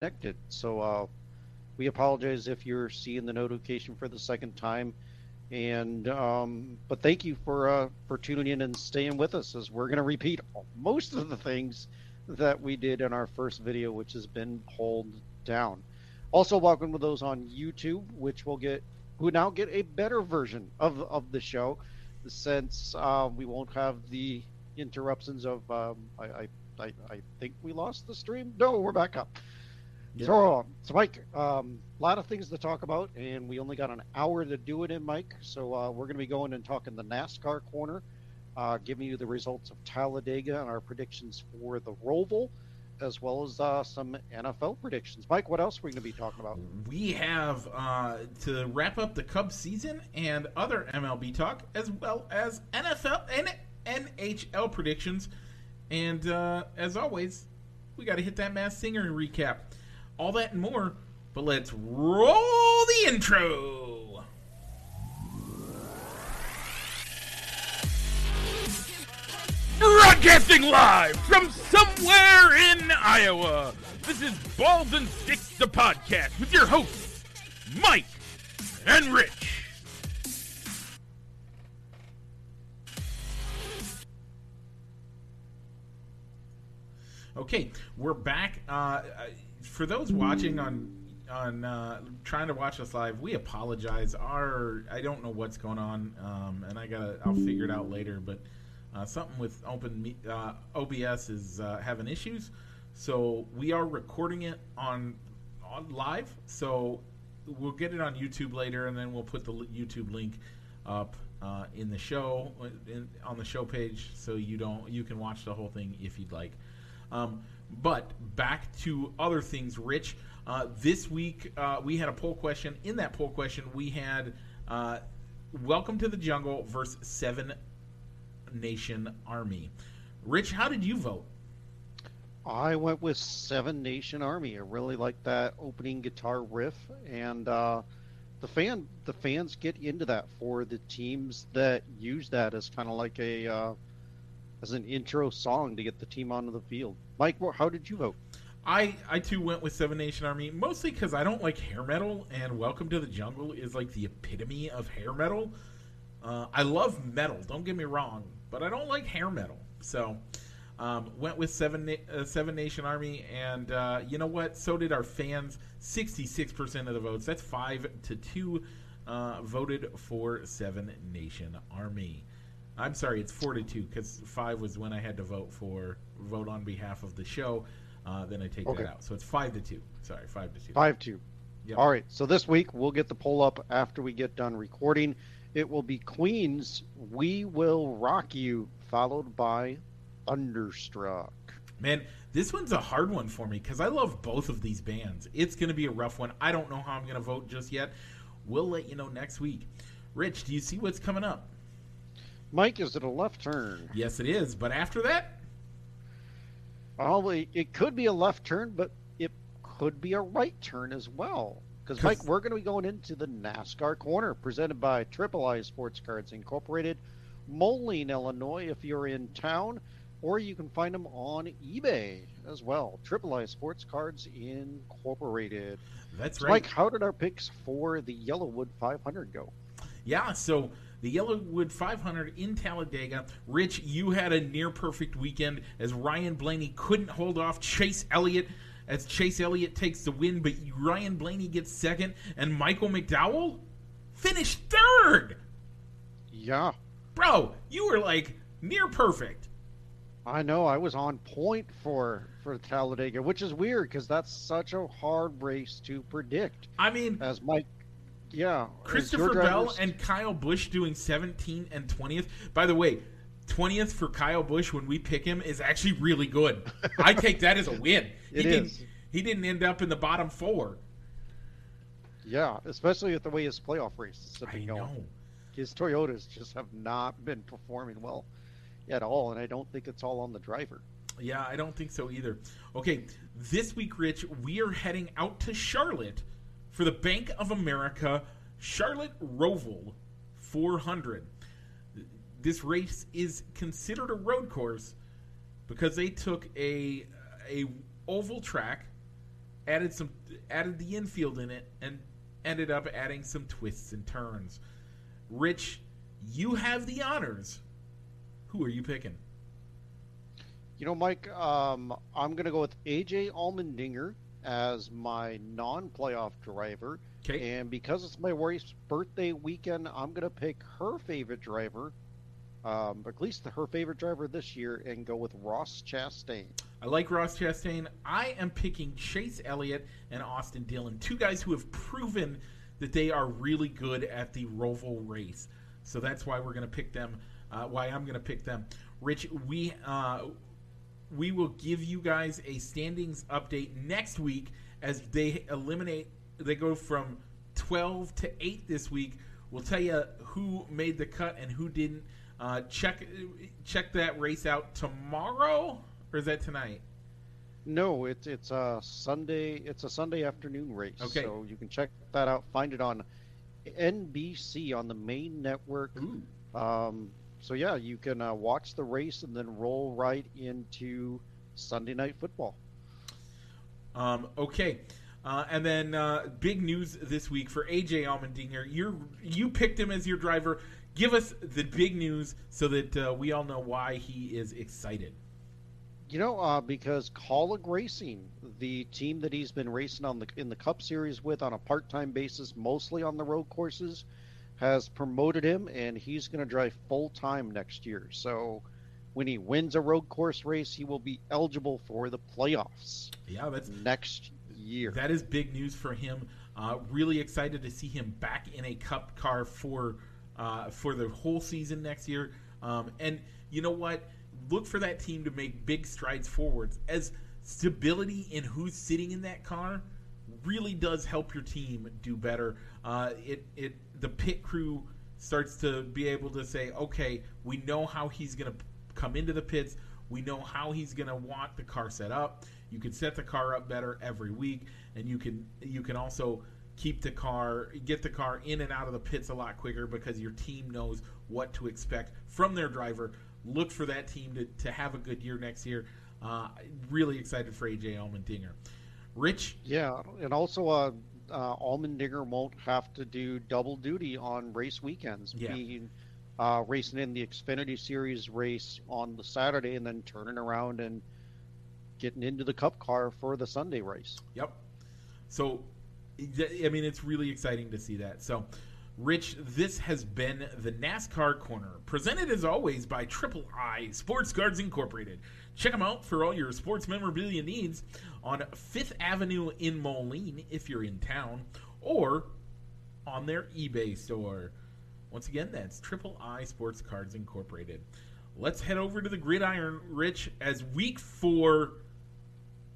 connected. So uh, we apologize if you're seeing the notification for the second time. And um, but thank you for uh, for tuning in and staying with us as we're going to repeat most of the things that we did in our first video, which has been pulled down. Also, welcome to those on YouTube, which will get who now get a better version of of the show, since uh, we won't have the interruptions of um, I, I I I think we lost the stream. No, we're back up. Yeah. So, so Mike, a um, lot of things to talk about, and we only got an hour to do it in, Mike. So uh, we're going to be going and talking the NASCAR corner, uh, giving you the results of Talladega and our predictions for the Roval, as well as uh, some NFL predictions. Mike, what else are we going to be talking about? We have uh, to wrap up the Cubs season and other MLB talk, as well as NFL and NHL predictions. And uh, as always, we got to hit that Masked Singer recap. All that and more, but let's roll the intro. Broadcasting live from somewhere in Iowa. This is Balls and Sticks, the podcast, with your hosts, Mike and Rich. Okay, we're back. Uh, for those watching on on uh, trying to watch us live, we apologize. Our I don't know what's going on, um, and I gotta I'll figure it out later. But uh, something with Open uh, OBS is uh, having issues, so we are recording it on on live. So we'll get it on YouTube later, and then we'll put the YouTube link up uh, in the show in, on the show page, so you don't you can watch the whole thing if you'd like. Um, but back to other things, Rich. Uh, this week uh, we had a poll question. In that poll question, we had uh, "Welcome to the Jungle" versus Seven Nation Army. Rich, how did you vote? I went with Seven Nation Army. I really like that opening guitar riff, and uh, the fan the fans get into that for the teams that use that as kind of like a uh, as an intro song to get the team onto the field. Mike, how did you vote? I I too went with Seven Nation Army mostly because I don't like hair metal, and Welcome to the Jungle is like the epitome of hair metal. Uh, I love metal, don't get me wrong, but I don't like hair metal. So um, went with Seven uh, Seven Nation Army, and uh, you know what? So did our fans. Sixty six percent of the votes. That's five to two. Uh, voted for Seven Nation Army. I'm sorry, it's four to two because five was when I had to vote for vote on behalf of the show. Uh, then I take Okay. that out. So it's five to two. Sorry, five to two. Five two. Yep. All right. So this week we'll get the poll up after we get done recording. It will be Queen's "We Will Rock You," followed by "Thunderstruck." Man, this one's a hard one for me because I love both of these bands. It's going to be a rough one. I don't know how I'm going to vote just yet. We'll let you know next week. Rich, do you see what's coming up? Mike, is it a left turn? Yes, it is. But after that, Well, it could be a left turn, but it could be a right turn as well. Because Mike, we're going to be going into the NASCAR corner, presented by Triple I Sports Cards Incorporated, Moline, Illinois. If you're in town, or you can find them on eBay as well. Triple I Sports Cards Incorporated. that's right. Mike, how did our picks for the YellaWood 500 go? Yeah, so the YellaWood 500 in Talladega. Rich, you had a near perfect weekend as Ryan Blaney couldn't hold off Chase Elliott as Chase Elliott takes the win, but Ryan Blaney gets second, and Michael McDowell finished third. Yeah, Bro, you were like near perfect. I know. I was on point for for Talladega, which is weird because that's such a hard race to predict. I mean, As Mike, yeah, Christopher Bell and Kyle Busch doing 17 and 20th. By the way, 20th for Kyle Busch when we pick him is actually really good. I take that as a win. It he didn't is. he didn't end up in the bottom 4. yeah, especially with the way his playoff races have I been going. know. His Toyotas just have not been performing well at all, and I don't think it's all on the driver. Yeah, I don't think so either. Okay, this week, Rich, we are heading out to Charlotte for the Bank of America Charlotte Roval 400. This race is considered a road course because they took a a oval track added some added the infield in it, and ended up adding some twists and turns. Rich, you have the honors. Who are you picking? You know, Mike, um, I'm going to go with AJ Allmendinger as my non-playoff driver. Okay. And because it's my wife's birthday weekend, I'm going to pick her favorite driver, um, at least her favorite driver this year, and go with Ross Chastain. I like Ross Chastain. I am picking Chase Elliott and Austin Dillon, two guys who have proven that they are really good at the Roval race. So that's why we're going to pick them. Uh, why I'm going to pick them. Rich, we uh, we will give you guys a standings update next week as they eliminate. They go from 12 to 8 this week. We'll tell you who made the cut and who didn't. Uh, check check that race out tomorrow, or is that tonight? No, it's it's a Sunday. It's a Sunday afternoon race. Okay. So you can check that out. Find it on NBC on the main network. Um, so yeah, you can uh, watch the race and then roll right into Sunday night football. Um, okay. Uh, and then uh, big news this week for AJ Allmendinger. You you picked him as your driver. Give us the big news so that uh, we all know why he is excited. You know, uh, because Kaulig Racing, the team that he's been racing on the in the Cup Series with on a part-time basis, mostly on the road courses, has promoted him, and he's going to drive full time next year. So, when he wins a road course race, he will be eligible for the playoffs Yeah, that's next year. that is big news for him. Uh, really excited to see him back in a Cup car for uh, for the whole season next year. Um, and you know what? Look for that team to make big strides forwards. As stability in who's sitting in that car really does help your team do better. Uh, it it the pit crew starts to be able to say, okay, we know how he's going to come into the pits. We know how he's going to want the car set up. You can set the car up better every week, and you can you can also keep the car, get the car in and out of the pits a lot quicker because your team knows what to expect from their driver. Look for that team to, to have a good year next year. Uh, really excited for AJ Allmendinger. Rich, Yeah, and also uh, uh, Allmendinger won't have to do double duty on race weekends, Yeah. being uh, racing in the Xfinity Series race on the Saturday and then turning around and getting into the Cup car for the Sunday race. Yep. So, I mean, it's really exciting to see that. So, Rich, this has been the NASCAR Corner, presented as always by Triple I Sports Cards Incorporated. Check them out for all your sports memorabilia needs on Fifth Avenue in Moline if you're in town, or on their eBay store. Once again, that's Triple I Sports Cards Incorporated. Let's head over to the gridiron, Rich, as week four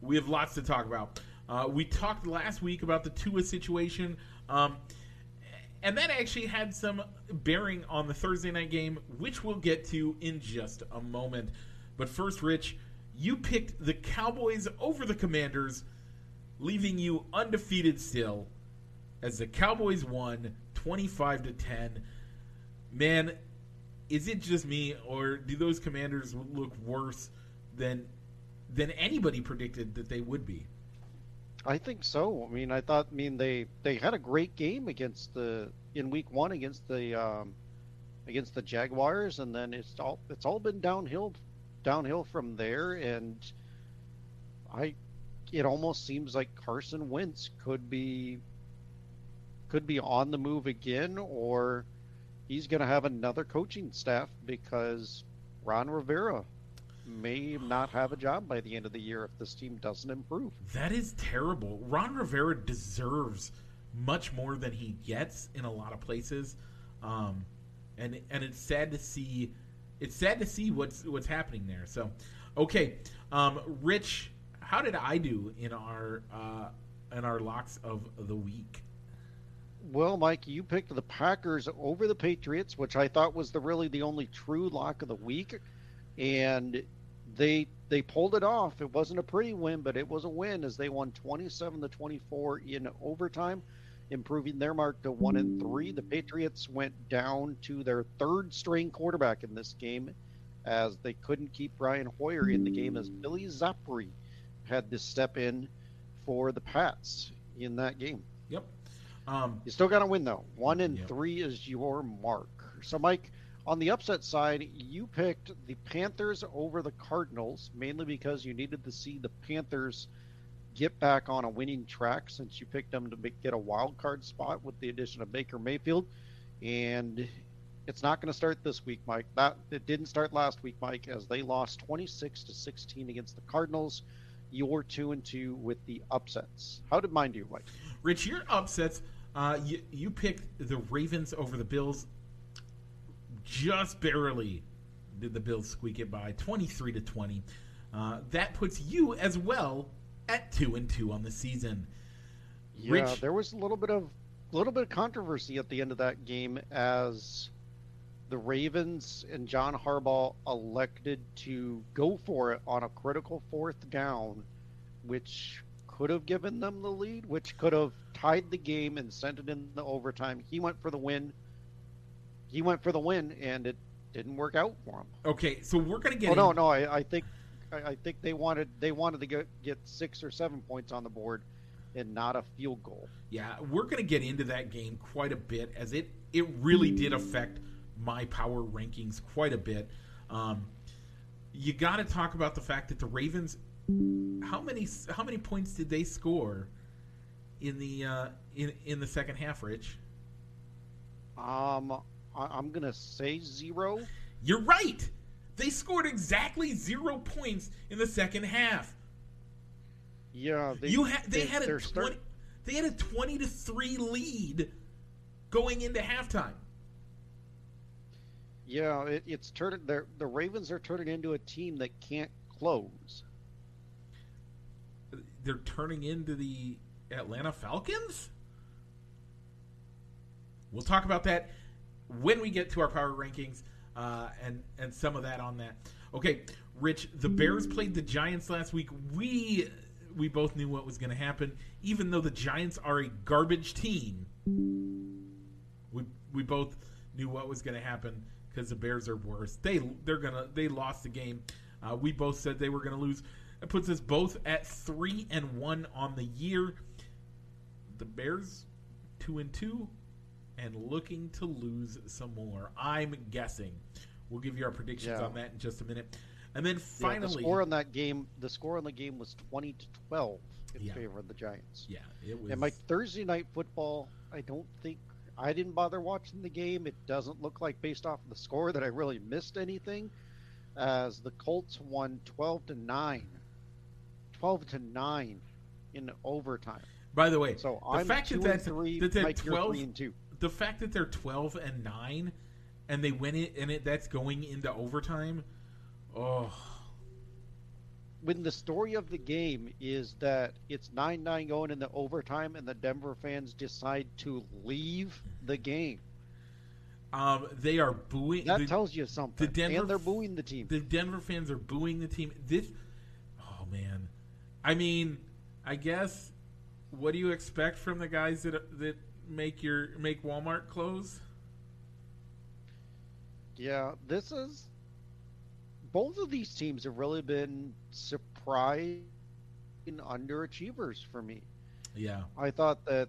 we have lots to talk about. Uh, we talked last week about the Tua situation, um, and that actually had some bearing on the Thursday night game, which we'll get to in just a moment. But first, Rich, you picked the Cowboys over the Commanders, leaving you undefeated still, as the Cowboys won 25 to 10. Man, is it just me, or do those Commanders look worse than than anybody predicted that they would be. I think so. I mean, I thought. I mean, they they had a great game against the in week one against the um, against the Jaguars, and then it's all it's all been downhill downhill from there. And I, it almost seems like Carson Wentz could be could be on the move again, or he's going to have another coaching staff because Ron Rivera may not have a job by the end of the year if this team doesn't improve. That is terrible. Ron Rivera deserves much more than he gets in a lot of places, um, and and it's sad to see. It's sad to see what's what's happening there. So, okay, um, Rich, how did I do in our uh, in our locks of the week? Well, Mike, you picked the Packers over the Patriots, which I thought was the really the only true lock of the week, and they they pulled it off. It wasn't a pretty win, but it was a win as they won 27 to 24 in overtime, improving their mark to 1 and 3. The Patriots went down to their third string quarterback in this game as they couldn't keep Brian Hoyer in the game as Bailey Zappe had to step in for the Pats in that game. Yep. Um, You still got to win though. One and Yep. three is your mark. So, Mike, on the upset side, you picked the Panthers over the Cardinals mainly because you needed to see the Panthers get back on a winning track since you picked them to make, get a wild card spot with the addition of Baker Mayfield, and it's not going to start this week, Mike. That it didn't start last week, Mike, as they lost 26 to 16 against the Cardinals. You're two and two with the upsets. How did mine do, Mike? Rich, your upsets. Uh, you you picked the Ravens over the Bills. Just barely did the Bills squeak it by, twenty three to twenty. Uh, that puts you as well at two and two on the season. Yeah, Rich- there was a little bit of a little bit of controversy at the end of that game as the Ravens and John Harbaugh elected to go for it on a critical fourth down, which could have given them the lead, which could have tied the game and sent it in the overtime. He went for the win. He went for the win, and it didn't work out for him. Okay, so we're gonna get. Oh no, no, I, I think I, I think they wanted they wanted to get get six or seven points on the board, and not a field goal. Yeah, we're going to get into that game quite a bit as it it really did affect my power rankings quite a bit. Um, you got to talk about the fact that the Ravens how many how many points did they score in the uh, in in the second half, Rich? Um, I, I'm gonna say zero. You're right. They scored exactly 0 points in the second half. Yeah, they, you had they, had a 20, start- they had a 20 to 3 lead going into halftime. Yeah, it, it's turning. The the Ravens are turning into a team that can't close. they're turning into the Atlanta Falcons? We'll talk about that when we get to our power rankings uh, and and some of that on that. Okay, Rich, the Bears played the Giants last week. We we both knew what was going to happen, even though the Giants are a garbage team. We we both knew what was going to happen because the Bears are worse. They they're gonna they lost the game. Uh, we both said they were going to lose. It puts us both at three and one on the year. The Bears two and two, and looking to lose some more. I'm guessing. We'll give you our predictions Yeah. on that in just a minute. And then Yeah, finally, the score on that game, the score on the game was twenty to twelve in Yeah. favor of the Giants. yeah, it was. And Mike, Thursday night football, I don't think I didn't bother watching the game. It doesn't look like based off of the score that I really missed anything, as the Colts won twelve to nine. Twelve to nine in overtime. by the way, So the I'm fact two that that's, three. that they're Mike, you're 12 three and two. The fact that they're 12 and 9 and they win it and it that's going into overtime oh. When the story of the game is that it's 9-9 going into overtime and the denver fans decide to leave the game. Um they are booing that the, tells you something. The Denver and they're booing the team. the denver fans are booing the team. This oh man. I mean i guess what do you expect from the guys that that make your make walmart close? Yeah this is both of these teams have really been surprising underachievers for me. Yeah. I thought that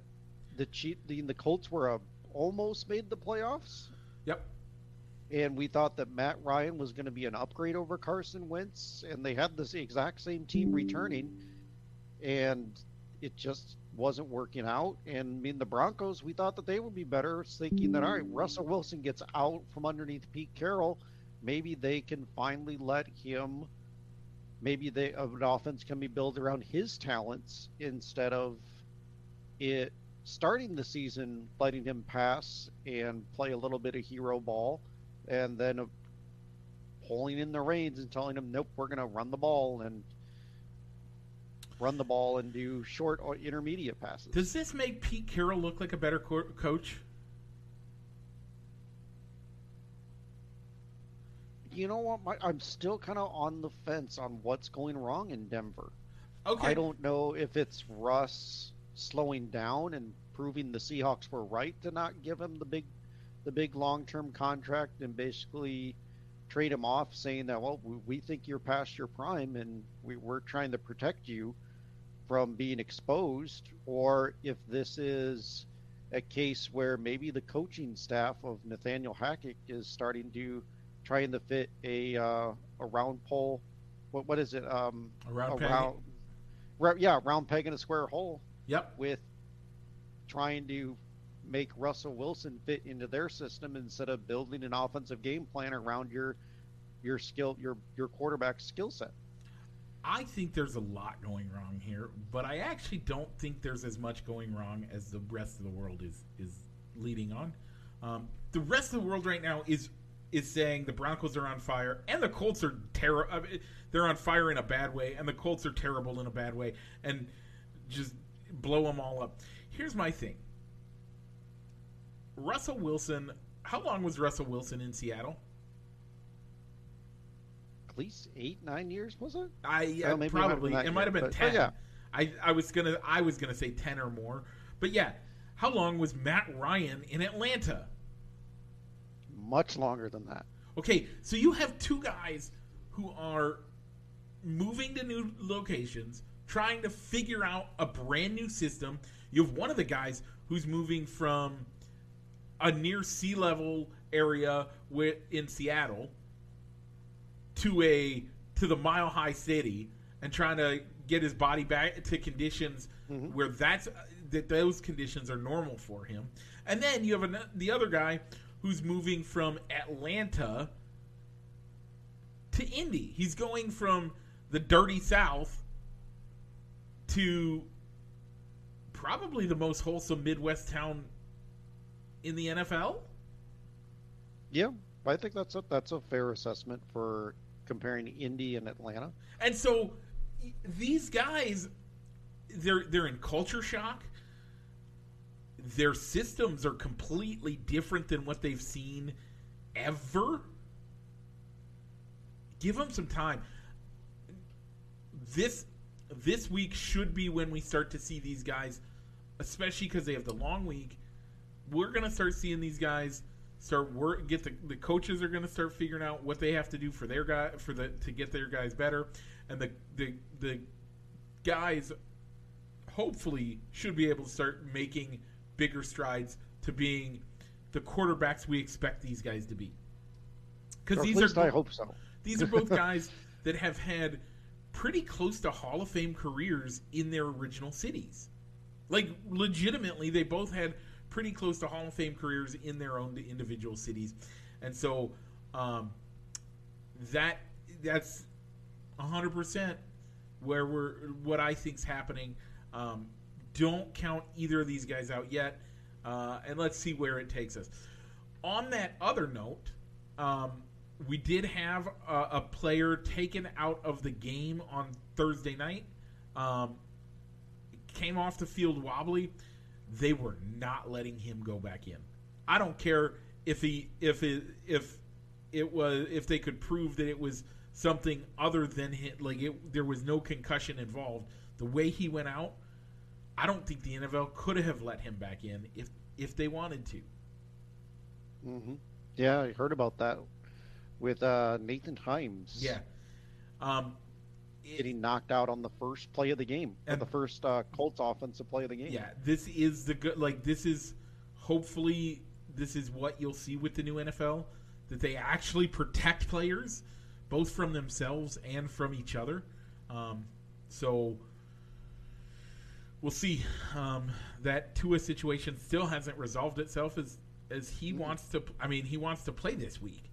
the Chief, the, the colts were a, almost made the playoffs. Yep. And we thought that Matt Ryan was going to be an upgrade over Carson Wentz, and they had this exact same team returning, and it just wasn't working out. And I mean, the Broncos, we thought that they would be better, thinking that all right, Russell Wilson gets out from underneath Pete Carroll, maybe they can finally let him. Maybe they an offense can be built around his talents instead of it starting the season letting him pass and play a little bit of hero ball and then pulling in the reins and telling him, "Nope, we're going to run the ball and run the ball and do short or intermediate passes." does this make pete carroll look like a better co- coach you know what? My, I'm still kind of on the fence on what's going wrong in Denver. okay I don't know if it's Russ slowing down and proving the Seahawks were right to not give him the big, the big long-term contract and basically trade him off, saying that well, we, we think you're past your prime and we, we're trying to protect you, from being exposed, or if this is a case where maybe the coaching staff of Nathaniel Hackett is starting to trying to fit a uh, a round pole. What what is it? Um, A round a peg. round, ra- yeah, round peg in a square hole Yep. with trying to make Russell Wilson fit into their system instead of building an offensive game plan around your your skill your your quarterback skill set. I think there's a lot going wrong here, but I actually don't think there's as much going wrong as the rest of the world is is leading on. Um, the rest of the world right now is is saying the Broncos are on fire and the Colts are terrible. Mean, they're on fire in a bad way, and the Colts are terrible in a bad way, and just blow them all up. Here's my thing: Russell Wilson. How long was Russell Wilson in Seattle? At least eight nine years was it? I Well, uh, maybe it might have probably it might have been but- ten. but yeah. I I was gonna I was gonna say ten or more, but yeah. How long was Matt Ryan in Atlanta? Much longer than that. Okay, so you have two guys who are moving to new locations, trying to figure out a brand new system. You have one of the guys who's moving from a near sea level area with, in Seattle to a to the mile high city and trying to get his body back to conditions mm-hmm. where that's that those conditions are normal for him. And then you have an, the other guy who's moving from Atlanta to Indy. He's going from the dirty South to probably the most wholesome Midwest town in the NFL. Yeah, I think that's a that's a fair assessment for comparing Indy and Atlanta. And so these guys they're they're in culture shock. Their systems are completely different than what they've seen ever. Give them some time. This this week should be when we start to see these guys, especially because they have the long week. We're gonna start seeing these guys start work. Get the the coaches are gonna start figuring out what they have to do for their guy for the to get their guys better, and the the the guys hopefully should be able to start making bigger strides to being the quarterbacks we expect these guys to be. Because at these least are I hope so. these are both guys that have had pretty close to Hall of Fame careers in their original cities. Like legitimately, they both had pretty close to Hall of Fame careers in their own individual cities, and so um, that that's hundred percent where we're what I think's happening. Um, don't count either of these guys out yet, uh, and let's see where it takes us. On that other note, um, we did have a, a player taken out of the game on Thursday night. Um, came off the field wobbly. They were not letting him go back in. I don't care if he if it if it was if they could prove that it was something other than hit like it, there was no concussion involved. The way he went out, I don't think the NFL could have let him back in if if they wanted to. Mm-hmm. Yeah, I heard about that with uh, Nyheim Hines. Yeah. Um, getting knocked out on the first play of the game, And- the first uh, Colts offensive play of the game. Yeah, this is the good. Like this is hopefully this is what you'll see with the new NFL that they actually protect players both from themselves and from each other. Um, so we'll see. Um, that Tua situation still hasn't resolved itself as as he wants to. I mean, he wants to play this week.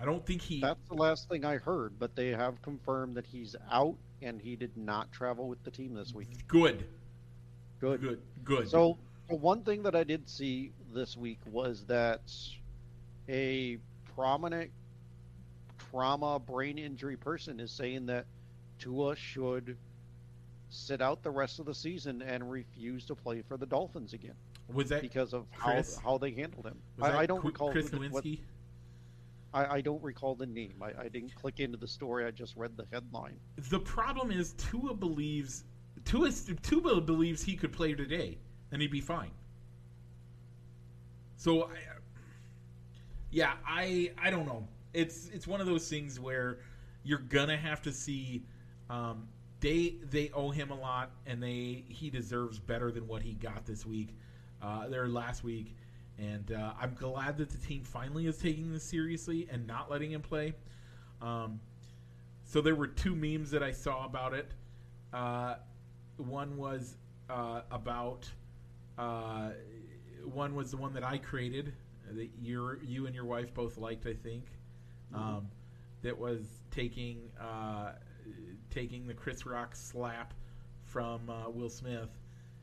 I don't think he. That's the last thing I heard, but they have confirmed that he's out and he did not travel with the team this week. good, Good. good, good. So, the one thing that I did see this week was that a prominent trauma brain injury person is saying that Tua should sit out the rest of the season and refuse to play for the Dolphins again was that because of how Chris? how they handled him. I, I don't Qu- recall Chris who what-? I, I don't recall the name. I, I didn't click into the story. I just read the headline. The problem is Tua believes Tua, Tua believes he could play today and he'd be fine. So, I, yeah, I I don't know. It's it's one of those things where you're gonna have to see um, they they owe him a lot, and they he deserves better than what he got this week, uh, last week. And uh, I'm glad that the team finally is taking this seriously and not letting him play. Um, so there were two memes that I saw about it. Uh, one was uh, about uh, one was the one that I created that you you and your wife both liked, I think. Um, that was taking uh, taking the Chris Rock slap from uh, Will Smith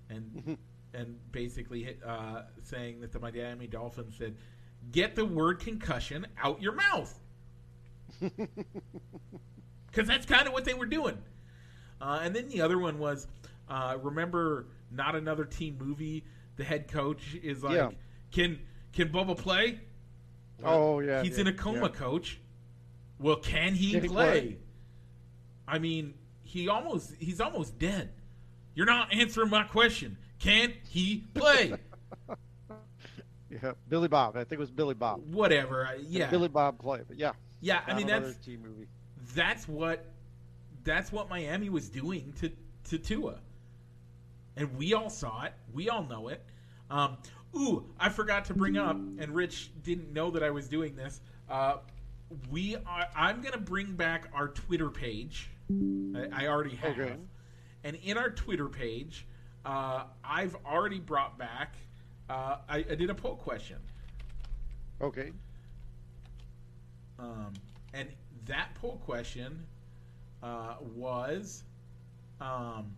and and basically uh, saying that the Miami Dolphins said, "Get the word concussion out your mouth," because that's kind of what they were doing. Uh, and then the other one was, uh, remember, not another teen movie. The head coach is like, Yeah. "Can can Bubba play?" Oh, yeah, he's yeah, in a coma, yeah. coach. Well, can he, Can he play? play? I mean, he almost he's almost dead. You're not answering my question. Can he play? Yeah, Billy Bob. I think it was Billy Bob. Whatever. I- Yeah. Billy Bob play, but yeah. yeah. I mean, that's that's what that's what Miami was doing to to Tua, and we all saw it. We all know it. Um, ooh, I forgot to bring up, and Rich didn't know that I was doing this. Uh, we are. I'm gonna bring back our Twitter page. I, I already have, Okay. and in our Twitter page, uh, I've already brought back. Uh, I, I did a poll question. Okay. Um, and that poll question uh, was um,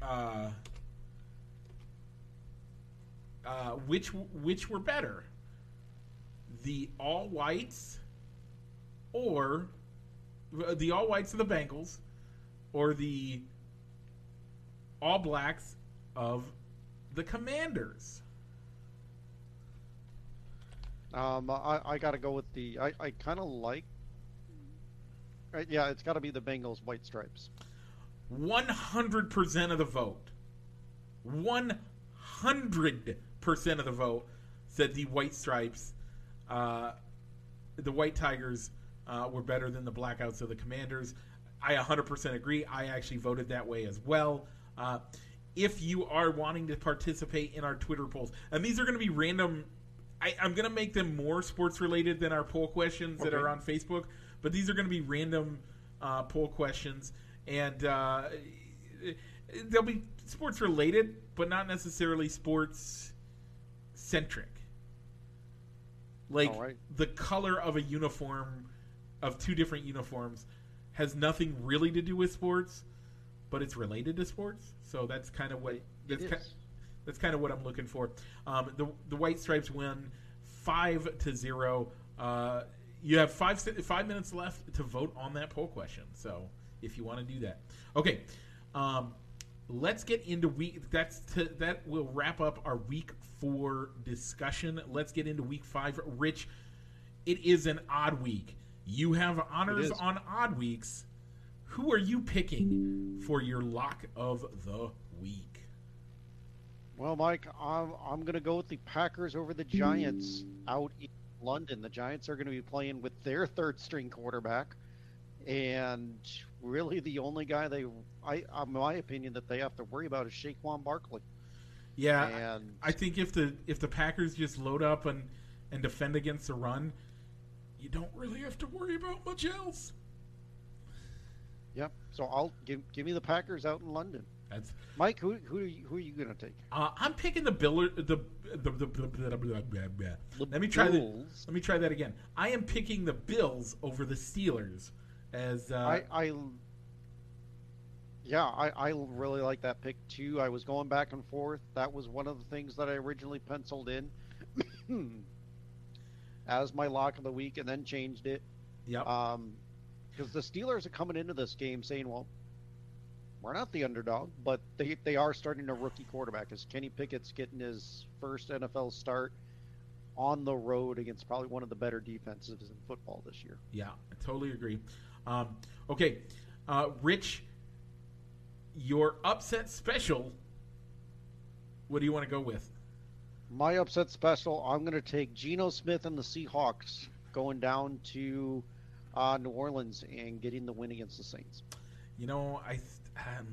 uh, uh, which which were better, the all whites or the all whites of the Bengals or the all blacks of the Commanders. Um, I, I got to go with the. I, I kind of like. Uh, yeah, it's got to be the Bengals white stripes. 100% of the vote, 100% of the vote said the White Stripes, uh, the White Tigers, uh, were better than the Blackouts of the Commanders. I 100% agree. I actually voted that way as well. Uh, if you are wanting to participate in our Twitter polls, and these are going to be random, I, I'm going to make them more sports related than our poll questions that are on Facebook, but these are going to be random uh, poll questions, and uh, they'll be sports related, but not necessarily sports centric. Like right. the color of a uniform, of two different uniforms, has nothing really to do with sports, but it's related to sports. So that's kind of what that's ki- that's kind of what I'm looking for. Um, the the White Stripes win five to zero. Uh, you have five five minutes left to vote on that poll question. So if you want to do that, okay. Um, let's get into week. That's to, that will wrap up our week four discussion. Let's get into week five. Rich, it is an odd week. You have honors on odd weeks. Who are you picking for your lock of the week? Well, Mike, I'm, I'm going to go with the Packers over the Giants out in London. The Giants are going to be playing with their third string quarterback. And really, the only guy they, I, in my opinion, that they have to worry about is Saquon Barkley. Yeah, And I think if the if the Packers just load up and and defend against the run, you don't really have to worry about much else. Yep. So I'll give give me the Packers out in London. That's Mike, who who are you, who are you going to take? uh, I'm picking the Biller the the, the, the, Let me try the, Bills. Let me try that again. I am picking the Bills over the Steelers as uh, I, I yeah, I, I really like that pick too. I was going back and forth. That was one of the things that I originally penciled in as my lock of the week, and then changed it. yep. Um, because the Steelers are coming into this game saying, "Well, we're not the underdog," but they they are starting a rookie quarterback. As Kenny Pickett's getting his first NFL start on the road against probably one of the better defenses in football this year. Yeah, I totally agree. Um, okay, uh, Rich, your upset special. What do you want to go with? My upset special, I'm going to take Geno Smith and the Seahawks going down to uh, New Orleans and getting the win against the Saints. You know, I um,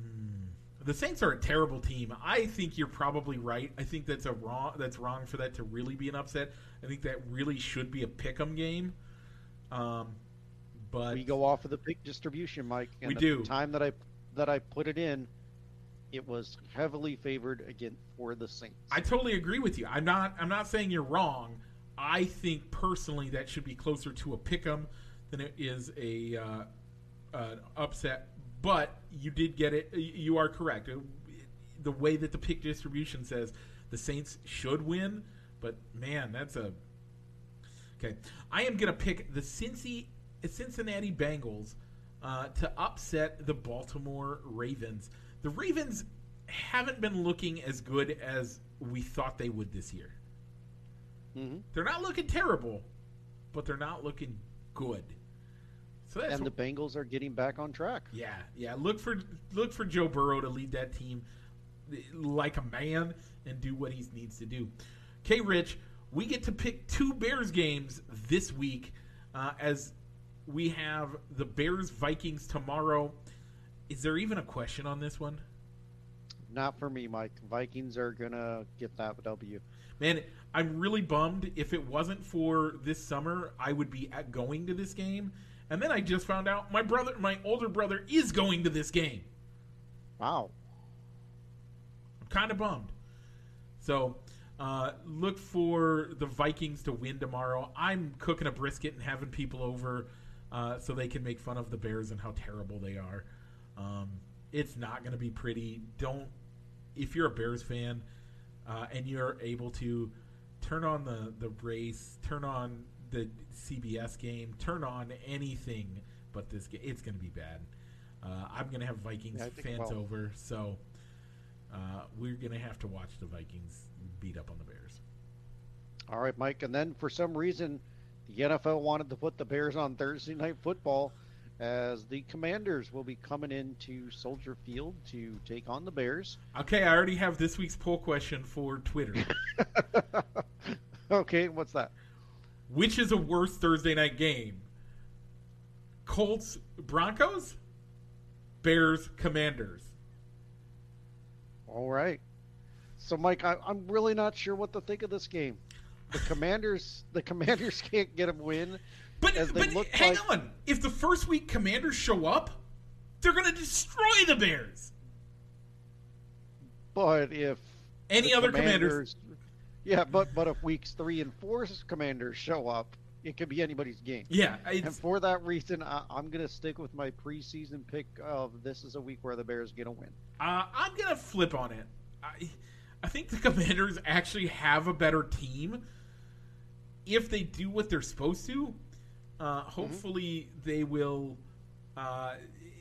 the Saints are a terrible team. I think you're probably right. I think that's a wrong. That's wrong for that to really be an upset. I think that really should be a pick'em game. Um, but we go off of the pick distribution, Mike. And we do. Time that I that I put it in, it was heavily favored again for the Saints. I totally agree with you. I'm not. I'm not saying you're wrong. I think personally that should be closer to a pick'em than it is a uh, uh, upset. But you did get it. You are correct. The way that the pick distribution says the Saints should win, but man, that's a okay. I am gonna pick the Cincy, Cincinnati Bengals uh, to upset the Baltimore Ravens. The Ravens haven't been looking as good as we thought they would this year. Mm-hmm. They're not looking terrible, but they're not looking good. So that's and the Bengals are getting back on track. Yeah, yeah. Look for look for Joe Burrow to lead that team like a man and do what he needs to do. Okay, Rich, we get to pick two Bears games this week uh, as we have the Bears Vikings tomorrow. Is there even a question on this one? Not for me, Mike. Vikings are gonna get that W. Man, I'm really bummed. If it wasn't for this summer, I would be going to this game and then I just found out my brother, my older brother, is going to this game. Wow. I'm kind of bummed. So uh, look for the Vikings to win tomorrow. I'm cooking a brisket and having people over uh, so they can make fun of the Bears and how terrible they are. Um, it's not going to be pretty. Don't if you're a Bears fan uh, and you're able to turn on the the race, turn on the CBS game, turn on anything but this game. It's going to be bad. Uh, I'm going to have Vikings yeah, fans well. over, so uh, we're going to have to watch the Vikings beat up on the Bears. All right, Mike. And then for some reason, the NFL wanted to put the Bears on Thursday Night Football as the Commanders will be coming into Soldier Field to take on the Bears. Okay, I already have this week's poll question for Twitter. okay, what's that? Which is a worse Thursday night game? Colts Broncos? Bears Commanders. All right. So Mike, I, am really not sure what to think of this game. The Commanders the Commanders can't get a win. But, but hang like... on. If the first week Commanders show up, they're gonna destroy the Bears. But if any other commanders, commanders yeah, but but if weeks three and four commanders show up, it could be anybody's game. Yeah, and for that reason, I, am going to stick with my preseason pick of this is a week where the Bears get a win. Uh, I'm going to flip on it. I, I think the Commanders actually have a better team if they do what they're supposed to. Uh, mm-hmm. hopefully, mm-hmm. they will. Uh,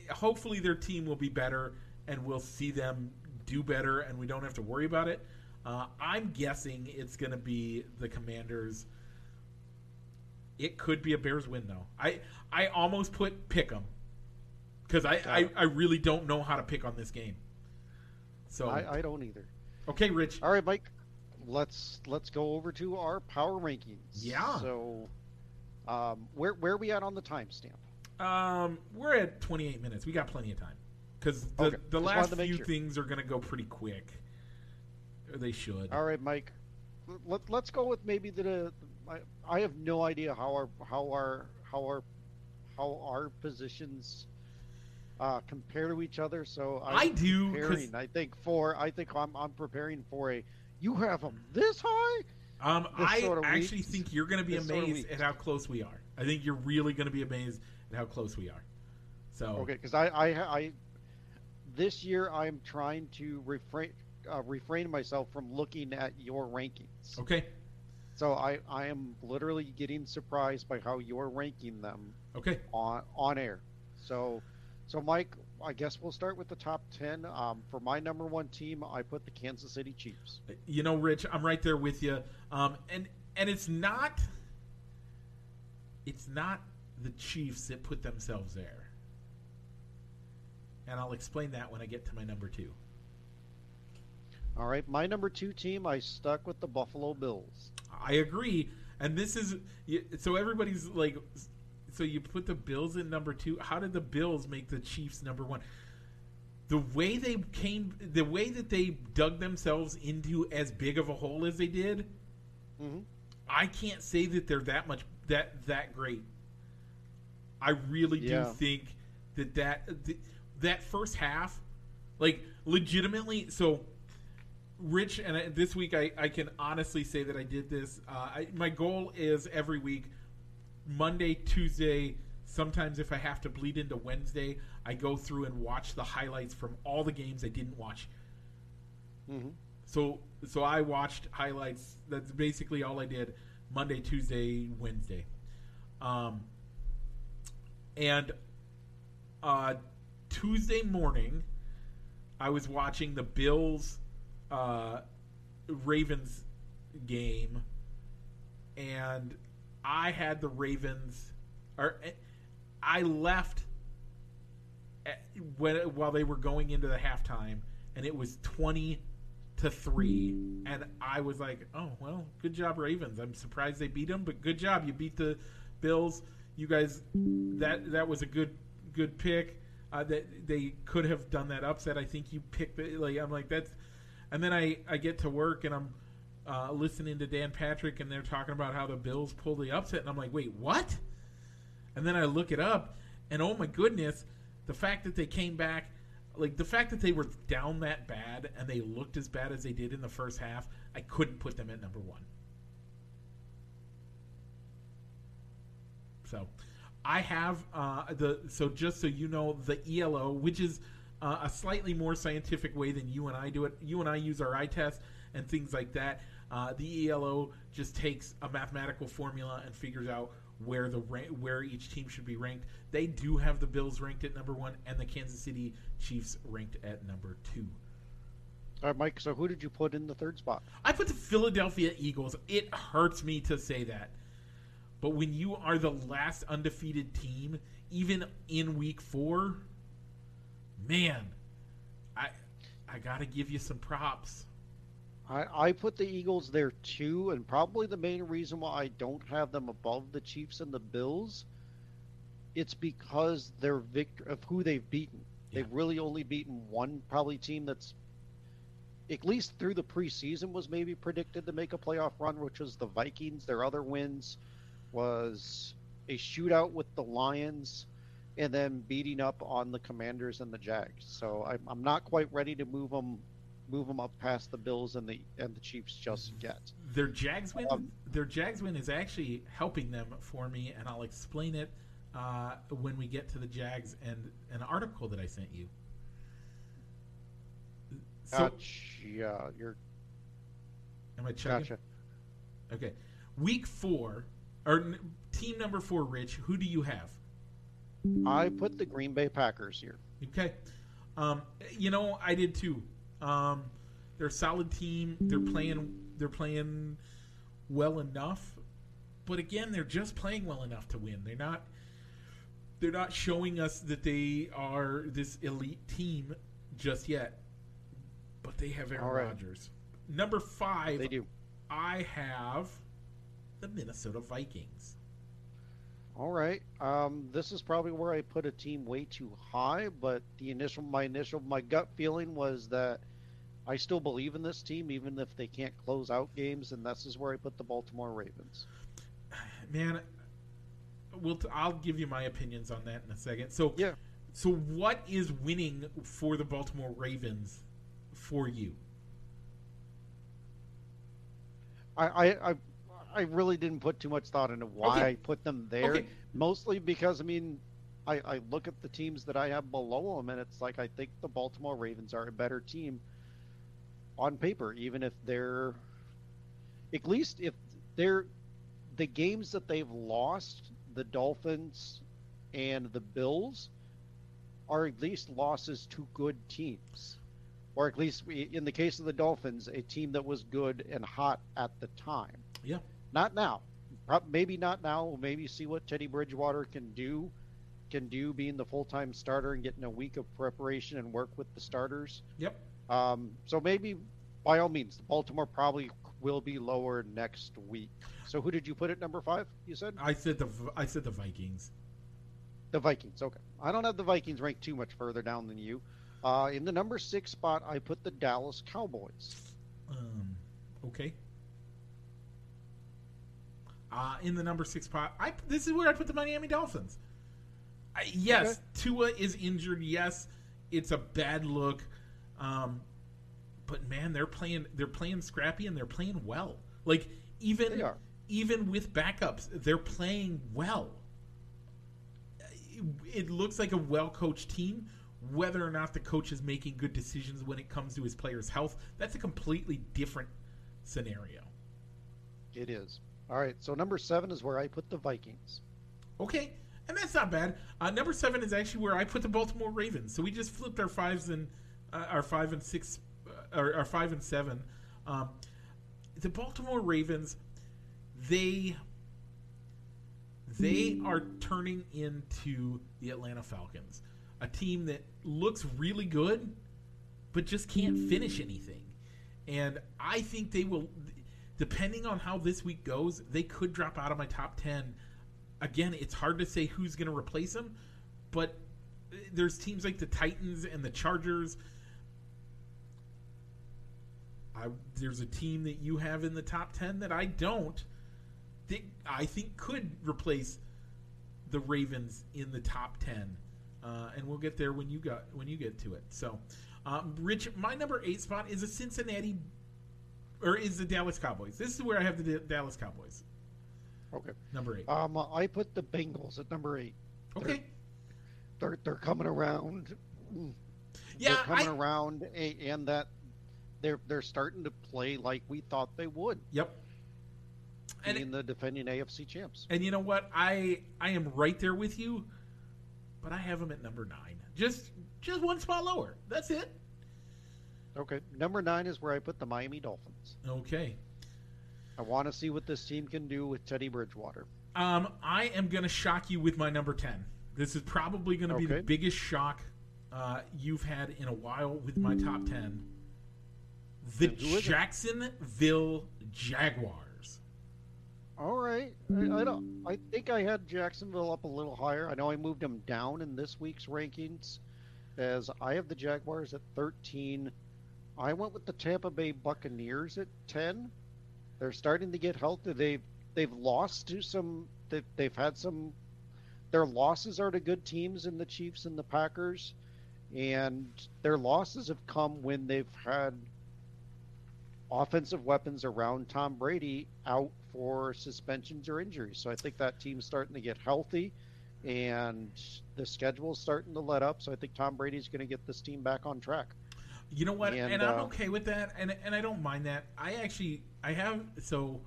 hopefully, their team will be better, and we'll see them do better, and we don't have to worry about it. Uh, I'm guessing it's going to be the Commanders. It could be a Bears win though. I I almost put pick them because I, I, I really don't know how to pick on this game. So I, I don't either. Okay, Rich. All right, Mike. Let's let's go over to our power rankings. Yeah. So, um, where where are we at on the timestamp? Um, we're at 28 minutes. We got plenty of time because the okay. the Just last few sure. things are going to go pretty quick. They should. All right, Mike. Let, let's go with maybe the. I, I have no idea how our how our how our how our positions uh, compare to each other. So I'm i do. Preparing, I think for I think I'm I'm preparing for a. You have them this high. Um, I sort of actually think you're going to be amazed sort of at how close we are. I think you're really going to be amazed at how close we are. So okay, because I, I I this year I'm trying to refrain uh, refrain myself from looking at your rankings. Okay. So I, I am literally getting surprised by how you're ranking them. Okay. On on air. So, so Mike, I guess we'll start with the top ten. Um, for my number one team, I put the Kansas City Chiefs. You know, Rich, I'm right there with you. Um, and and it's not. It's not the Chiefs that put themselves there. And I'll explain that when I get to my number two. All right, my number two team, I stuck with the Buffalo Bills. I agree, and this is so everybody's like so you put the Bills in number two. How did the Bills make the Chiefs number one? The way they came, the way that they dug themselves into as big of a hole as they did, hmm I can't say that they're that much that that great. I really Yeah. do think that that that first half, like legitimately, so. Rich, and I, this week I, I can honestly say that I did this. Uh, I, my goal is every week, Monday, Tuesday, sometimes if I have to bleed into Wednesday, I go through and watch the highlights from all the games I didn't watch. hmm So so I watched highlights. That's basically all I did Monday, Tuesday, Wednesday. Um, and uh, Tuesday morning, I was watching the Bills uh, Ravens game, and I had the Ravens. Or I left at, when while they were going into the halftime, and it was twenty to three, and I was like, "Oh well, good job, Ravens. I'm surprised they beat them, but good job, you beat the Bills. You guys, that that was a good good pick. Uh, that they could have done that upset. I think you picked the like. I'm like that's, and then I I get to work and I'm uh, listening to Dan Patrick and they're talking about how the Bills pulled the upset, and I'm like, wait, what? And then I look it up, and oh my goodness, the fact that they came back, like the fact that they were down that bad and they looked as bad as they did in the first half, I couldn't put them at number one. So, I have uh, the so just so you know the ELO, which is uh, a slightly more scientific way than you and I do it. You and I use our eye test and things like that. Uh, the ELO just takes a mathematical formula and figures out where the where each team should be ranked. They do have the Bills ranked at number one and the Kansas City Chiefs ranked at number two. All right, Mike. So who did you put in the third spot? I put the Philadelphia Eagles. It hurts me to say that. But when you are the last undefeated team, even in week four, man, I I gotta give you some props. I, I put the Eagles there too, and probably the main reason why I don't have them above the Chiefs and the Bills, it's because they're victor of who they've beaten. They've really only beaten one probably team that's at least through the preseason was maybe predicted to make a playoff run, which was the Vikings. Their other wins was a shootout with the Lions and then beating up on the Commanders and the Jags. So I'm, I'm not quite ready to move them move them up past the Bills and the and the Chiefs just yet. Their Jags win, Um, their Jags win is actually helping them for me, and I'll explain it uh, when we get to the Jags and an article that I sent you. So, Gotcha. You're am I checking? gotcha. Okay, week four or n- team number four. Rich, who do you have? I put the Green Bay Packers here. Okay. Um, you know, I did too. Um, they're a solid team. They're playing. They're playing well enough, but again, they're just playing well enough to win. They're not. They're not showing us that they are this elite team just yet. But they have Aaron right. Rodgers. Number five, They do. I have the Minnesota Vikings. All right. Um, this is probably where I put a team way too high, but the initial, my initial, my gut feeling was that I still believe in this team, even if they can't close out games, and this is where I put the Baltimore Ravens. Man, we'll t- I'll give you my opinions on that in a second. So, Yeah. so what is winning for the Baltimore Ravens for you? I, I, I, I really didn't put too much thought into why Okay. I put them there. Okay. Mostly because I mean, I, I look at the teams that I have below them, and it's like I think the Baltimore Ravens are a better team on paper, even if they're at least if they're the games that they've lost, the Dolphins and the Bills are at least losses to good teams. Or at least we- in the case of the Dolphins, a team that was good and hot at the time. Yeah. Not now. Maybe not now. We'll maybe see what Teddy Bridgewater can do, can do being the full-time starter and getting a week of preparation and work with the starters. Yep. Um, so maybe, by all means, Baltimore probably will be lower next week. So who did you put at number five? You said. I said the I said the Vikings. The Vikings. Okay. I don't have the Vikings ranked too much further down than you. Uh, in the number six spot, I put the Dallas Cowboys. Um, okay. Uh, in the number six spot, I this is where I put the Miami Dolphins. I, yes, Okay. Tua is injured. Yes, it's a bad look. Um, but man, they're playing they're playing scrappy and they're playing well. Like even even with backups, they're playing well. It, it looks like a well coached team. Whether or not the coach is making good decisions when it comes to his players' health, that's a completely different scenario. It is. All right. So number seven is where I put the Vikings. Okay, and that's not bad. Uh, number seven is actually where I put the Baltimore Ravens. So we just flipped our fives and uh, our five and six, uh, our, our five and seven. Um, the Baltimore Ravens, they they are turning into the Atlanta Falcons, a team that looks really good, but just can't finish anything. And I think they will, depending on how this week goes, they could drop out of my top 10. Again, it's hard to say who's going to replace them, but there's teams like the Titans and the Chargers. I, there's a team that you have in the top 10 that I don't that I think could replace the Ravens in the top 10. Uh, and we'll get there when you got when you get to it. So, um, Rich, my number eight spot is a Cincinnati, or is the Dallas Cowboys. This is where I have the D- Dallas Cowboys. Okay. Number eight. Um, I put the Bengals at number eight. Okay. They're they're coming around. Yeah, they're coming I- around, and that they're they're starting to play like we thought they would, Yep. And being the defending AFC champs. and you know what? I I am right there with you, but I have them at number nine. Just just one spot lower. That's it. Okay. Number nine is where I put the Miami Dolphins. Okay. I want to see what this team can do with Teddy Bridgewater. Um, I am going to shock you with my number 10. This is probably going to be the biggest shock uh, you've had in a while with my top 10. The And who is it? Jacksonville Jaguars. All right. I, I don't. I think I had Jacksonville up a little higher. I know I moved them down in this week's rankings, as I have the Jaguars at 13. I went with the Tampa Bay Buccaneers at 10. They're starting to get healthy. They've they've lost to some. They've, they've had some. Their losses are to good teams in the Chiefs and the Packers, and their losses have come when they've had offensive weapons around Tom Brady out for suspensions or injuries. So I think that team's starting to get healthy and the schedule's starting to let up. So I think Tom Brady's going to get this team back on track. You know what? And, And, I'm uh, okay with that, and and I don't mind that. I actually I have so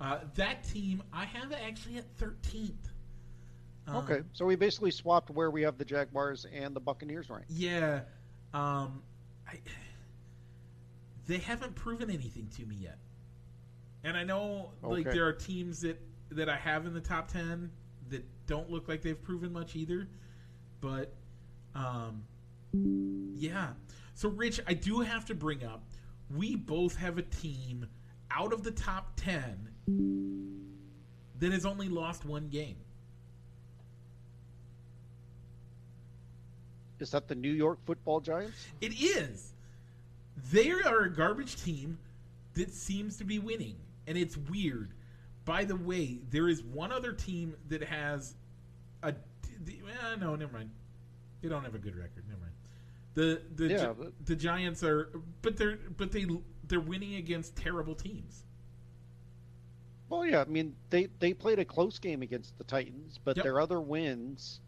uh, that team I have actually at 13th. Um, Okay. So we basically swapped where we have the Jaguars and the Buccaneers ranked. Yeah, um, I, they haven't proven anything to me yet, and I know like there are teams that that I have in the top ten that don't look like they've proven much either, but um, yeah. So Rich, I do have to bring up we both have a team out of the top ten that has only lost one game. Is that the New York Football Giants? It is. They are a garbage team that seems to be winning, and it's weird. By the way, there is one other team that has a. eh, no, never mind. They don't have a good record. Never mind. The the Yeah, Gi- but- the Giants are, but they're but they they're winning against terrible teams. Well, yeah. I mean, they they played a close game against the Titans, but Yep. their other wins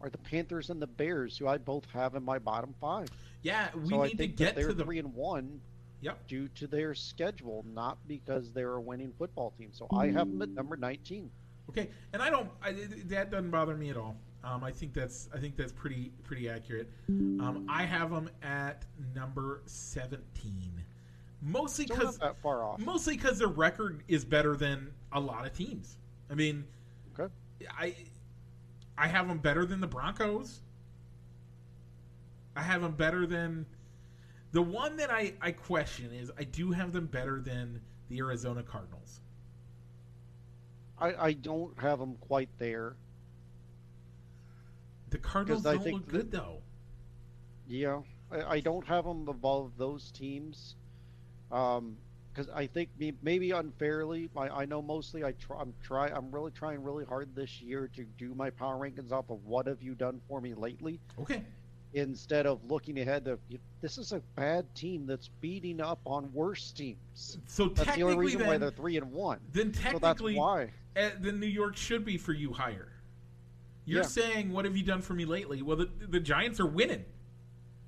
are the Panthers and the Bears, who I both have in my bottom five. Yeah, we so I need to get that they're to the three and one Yep. due to their schedule, not because they're a winning football team. So I have them at number 19. Okay, and I don't. I, that doesn't bother me at all. Um, I think that's. I think that's pretty pretty accurate. Um, I have them at number seventeen, mostly because that far off. mostly because their record is better than a lot of teams. I mean, Okay. I I have them better than the Broncos. I have them better than the one that I I question is I do have them better than the Arizona Cardinals. I, I don't have them quite there. The Cardinals I don't think look that- good though. Yeah, I, I don't have them above those teams, um, because I think maybe unfairly. I, I know mostly I try. I'm try. I'm really trying really hard this year to do my power rankings off of what have you done for me lately, Okay. instead of looking ahead of this is a bad team that's beating up on worse teams. So That's the technically, only reason then, why they're three and one. then So that's technically, why. uh, then New York should be for you higher. You're Yeah. saying, "What have you done for me lately?" Well, the the Giants are winning.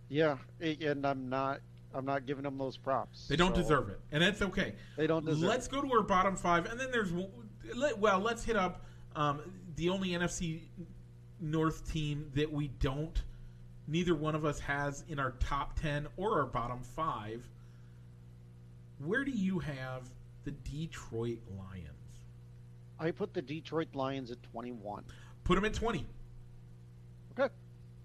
Yeah, and I'm not. I'm not giving them those props. They don't So deserve it, and that's okay. They don't deserve. Let's go to our bottom five, and then there's well, let's hit up um, the only NFC North team that we don't. Neither one of us has in our top ten or our bottom five. Where do you have the Detroit Lions? I put the Detroit Lions at 21. Put them at twenty. Okay.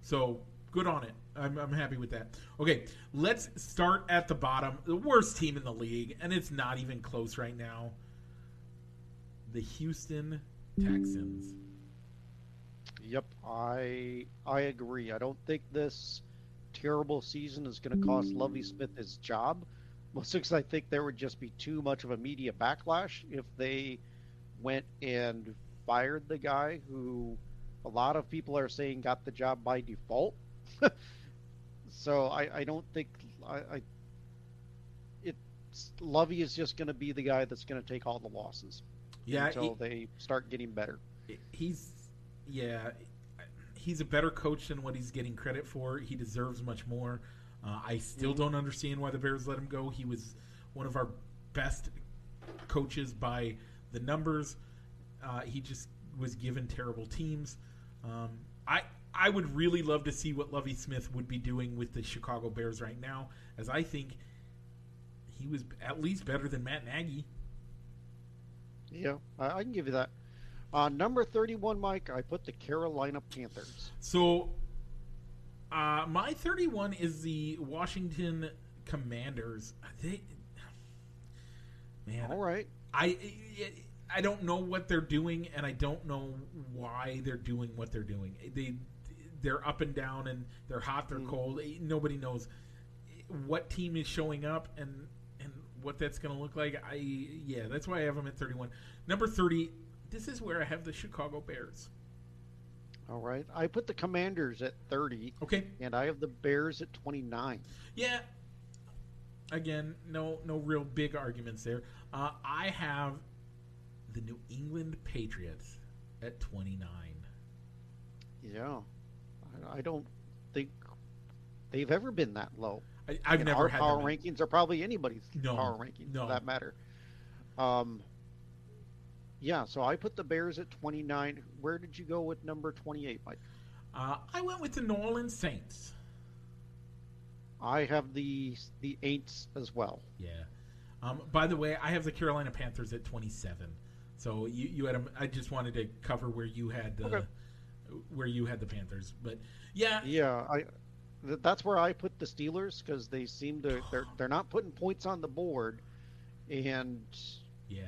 So good on it. I'm, I'm happy with that. Okay, let's start at the bottom. The worst team in the league, and it's not even close right now. The Houston Texans. Yep, I I agree. I don't think this terrible season is going to cost Lovie Smith his job. Mostly because I think there would just be too much of a media backlash if they went and fired the guy who a lot of people are saying got the job by default. so I, I don't think I, I it's Lovie is just going to be the guy that's going to take all the losses Yeah, until they start getting better. he's yeah, he's a better coach than what he's getting credit for. He deserves much more. Uh, I still don't understand why the Bears let him go. He was one of our best coaches by the numbers. Uh, he just was given terrible teams. Um, I I would really love to see what Lovie Smith would be doing with the Chicago Bears right now, as I think he was at least better than Matt Nagy. Yeah, I, I can give you that. Uh, number 31, Mike, I put the Carolina Panthers. So, uh, my 31 is the Washington Commanders. They, man, All right. I I don't know what they're doing, and I don't know why they're doing what they're doing. They they're up and down, and they're hot, they're Mm. cold. Nobody knows what team is showing up and and what that's going to look like. I yeah, that's why I have them at 31. Number 30. This is where I have the Chicago Bears. All right. I put the Commanders at 30, Okay. and I have the Bears at 29. Yeah. Again, no no real big arguments there. Uh, I have the New England Patriots at 29. Yeah. I, don't think they've ever been that low. I, I've And never our had power rankings are probably anybody's No, power rankings no. for that matter. Um, yeah, so I put the Bears at 29. Where did you go with number 28, Mike? Uh, I went with the New Orleans Saints. I have the the Aints as well. Yeah. Um, by the way, I have the Carolina Panthers at 27. So you, you had them. I just wanted to cover where you had the Okay. Where you had the Panthers, but yeah, Yeah, I. th- That's where I put the Steelers because they seem to they're they're not putting points on the board, and yeah,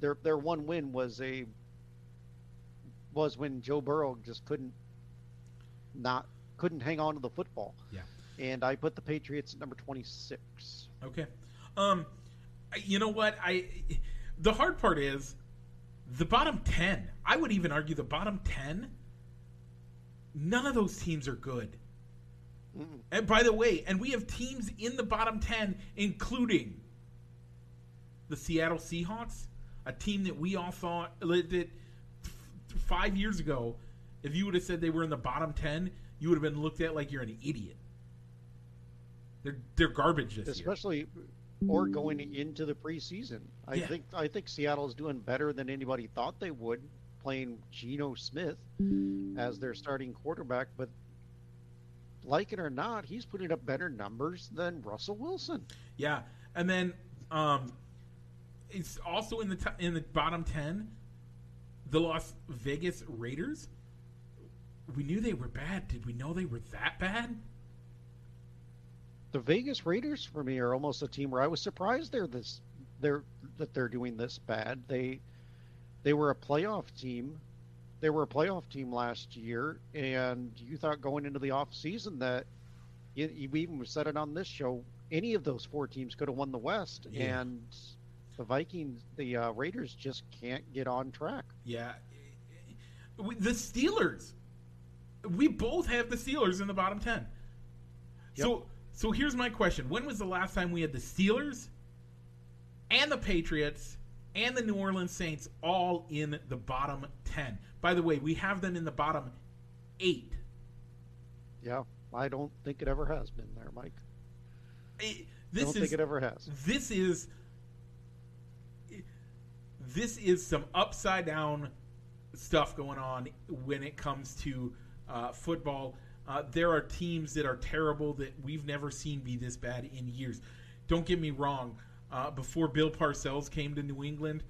their their one win was a was when Joe Burrow just couldn't not couldn't hang on to the football. Yeah. And I put the Patriots at number twenty six. Okay. Um, you know what? I the hard part is the bottom ten. I would even argue the bottom ten. None of those teams are good. And by the way, and we have teams in the bottom ten, including the Seattle Seahawks, a team that we all thought that five years ago, if you would have said they were in the bottom ten, you would have been looked at like you're an idiot. They're they're garbage this year. especially or going into the preseason. I Yeah. think I think Seattle's doing better than anybody thought they would, playing Geno Smith as their starting quarterback. But like it or not, he's putting up better numbers than Russell Wilson. Yeah, and then um, it's also in the t- in the bottom ten, the Las Vegas Raiders. We knew they were bad. Did we know they were that bad? The Vegas Raiders for me are almost a team where I was surprised they're this they're that they're doing this bad. They they were a playoff team they were a playoff team last year, and you thought going into the off season that you, you even said it on this show. Any of those four teams could have won the West, Yeah. and the Vikings, the uh, Raiders, just can't get on track. Yeah. The Steelers. We both have the Steelers in the bottom 10. So so here's my question. When was the last time we had the Steelers and the Patriots and the New Orleans Saints all in the bottom 10? By the way, we have them in the bottom 8. Yeah, I don't think it ever has been there, Mike. I- I don't is think it ever has. this is this is some upside down stuff going on when it comes to uh, football. Uh, there are teams that are terrible that we've never seen be this bad in years. Don't get me wrong. Uh, before Bill Parcells came to New England,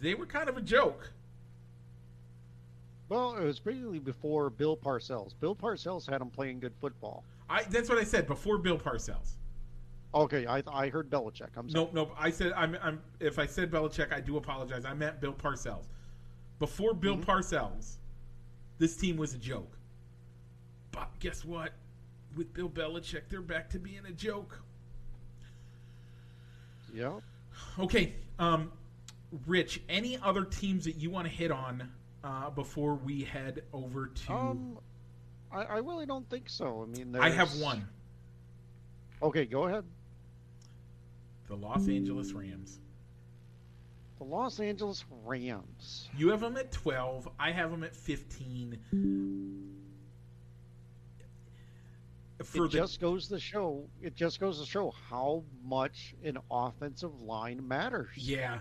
they were kind of a joke. Well, it was basically before Bill Parcells. Bill Parcells had them playing good football. I, that's what I said before Bill Parcells. Okay, I, I heard Belichick. I'm sorry. Nope, nope. I said I'm, I'm. If I said Belichick, I do apologize. I meant Bill Parcells. Before Bill Parcells, this team was a joke. But guess what? With Bill Belichick, they're back to being a joke. Yeah. Okay, um, Rich. Any other teams that you want to hit on uh, before we head over to? Um, I, I really don't think so. I mean, I have one. Okay, go ahead. The Los Angeles Rams. The Los Angeles Rams. You have them at 12. I have them at 15. For it the, just goes to show. It just goes to show how much an offensive line matters. yeah.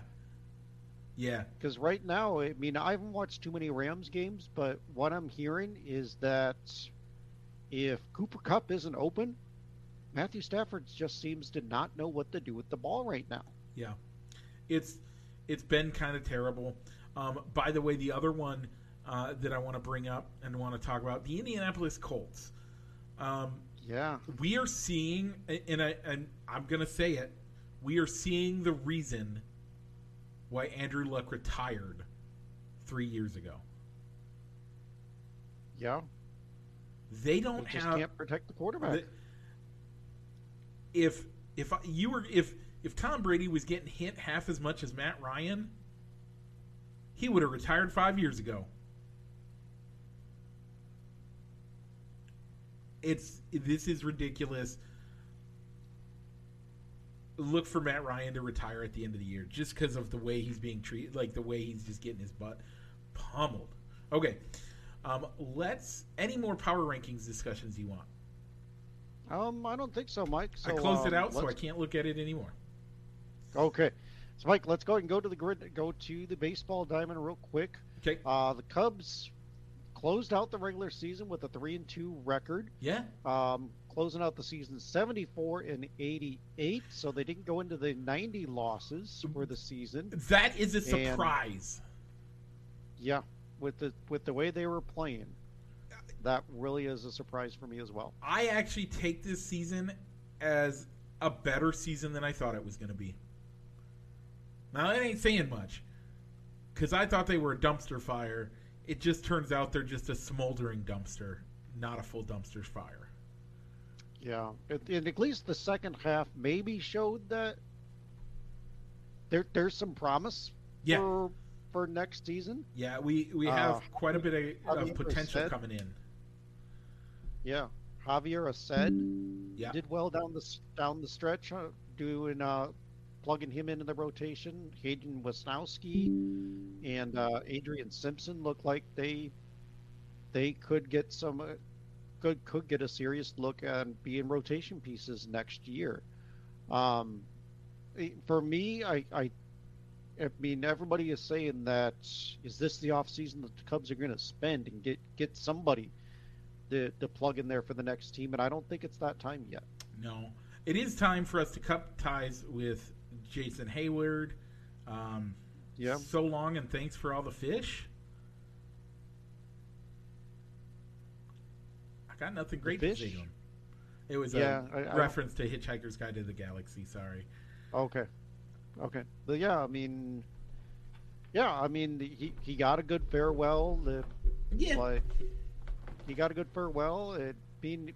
Yeah. Because right now, I mean, I haven't watched too many Rams games, but what I'm hearing is that if Cooper Kupp isn't open, Matthew Stafford just seems to not know what to do with the ball right now. Yeah. It's it's been kind of terrible. Um, by the way, the other one uh, that I want to bring up and want to talk about the Indianapolis Colts. Um, Yeah. we are seeing, and, I, and I'm going to say it, we are seeing the reason why Andrew Luck retired three years ago. Yeah. They They don't just have can't protect the quarterback. the- if if you were if if Tom Brady was getting hit half as much as Matt Ryan, he would have retired five years ago. It's this is ridiculous. Look for Matt Ryan to retire at the end of the year just because of the way he's being treated, like the way he's just getting his butt pummeled. Okay, um, let's any more power rankings discussions you want. um, I don't think so, Mike. So, I closed it um, out, so I can't look at it anymore. Okay. So, Mike, let's go ahead and go to the grid. Go to the baseball diamond real quick. Okay. Uh, the Cubs closed out the regular season with a three and two record. Yeah. Um, closing out the season 74 and 88, so they didn't go into the 90 losses for the season. That is a And- surprise. Yeah, with the with the way they were playing, that really is a surprise for me as well. I actually take this season as a better season than I thought it was going to be. Now, that ain't saying much because I thought they were a dumpster fire. It just turns out they're just a smoldering dumpster, not a full dumpster fire. Yeah, and, and at least the second half maybe showed that there there's some promise Yeah. for for next season. Yeah, we, we Uh, have quite a bit of, of potential said- coming in. Yeah, Javier Assad Yeah. did well down the down the stretch, uh, doing uh, plugging him into the rotation. Hayden Wesneski and uh, Adrian Sampson look like they they could get some uh, could could get a serious look and be in rotation pieces next year. Um, eh, for me, I, I I mean everybody is saying that is this the off season that the Cubs are going to spend and get get somebody to, to plug in there for the next team, and I don't think it's that time yet. No, it is time for us to cut ties with Jason Heyward. Um, Yeah. So long, and thanks for all the fish. I got nothing great to say to him. It was Yeah, a I- I reference to Hitchhiker's Guide to the Galaxy. Sorry. Okay. Okay. But yeah, I mean, Yeah, I mean he he got a good farewell. The Yeah. like he got a good farewell. It being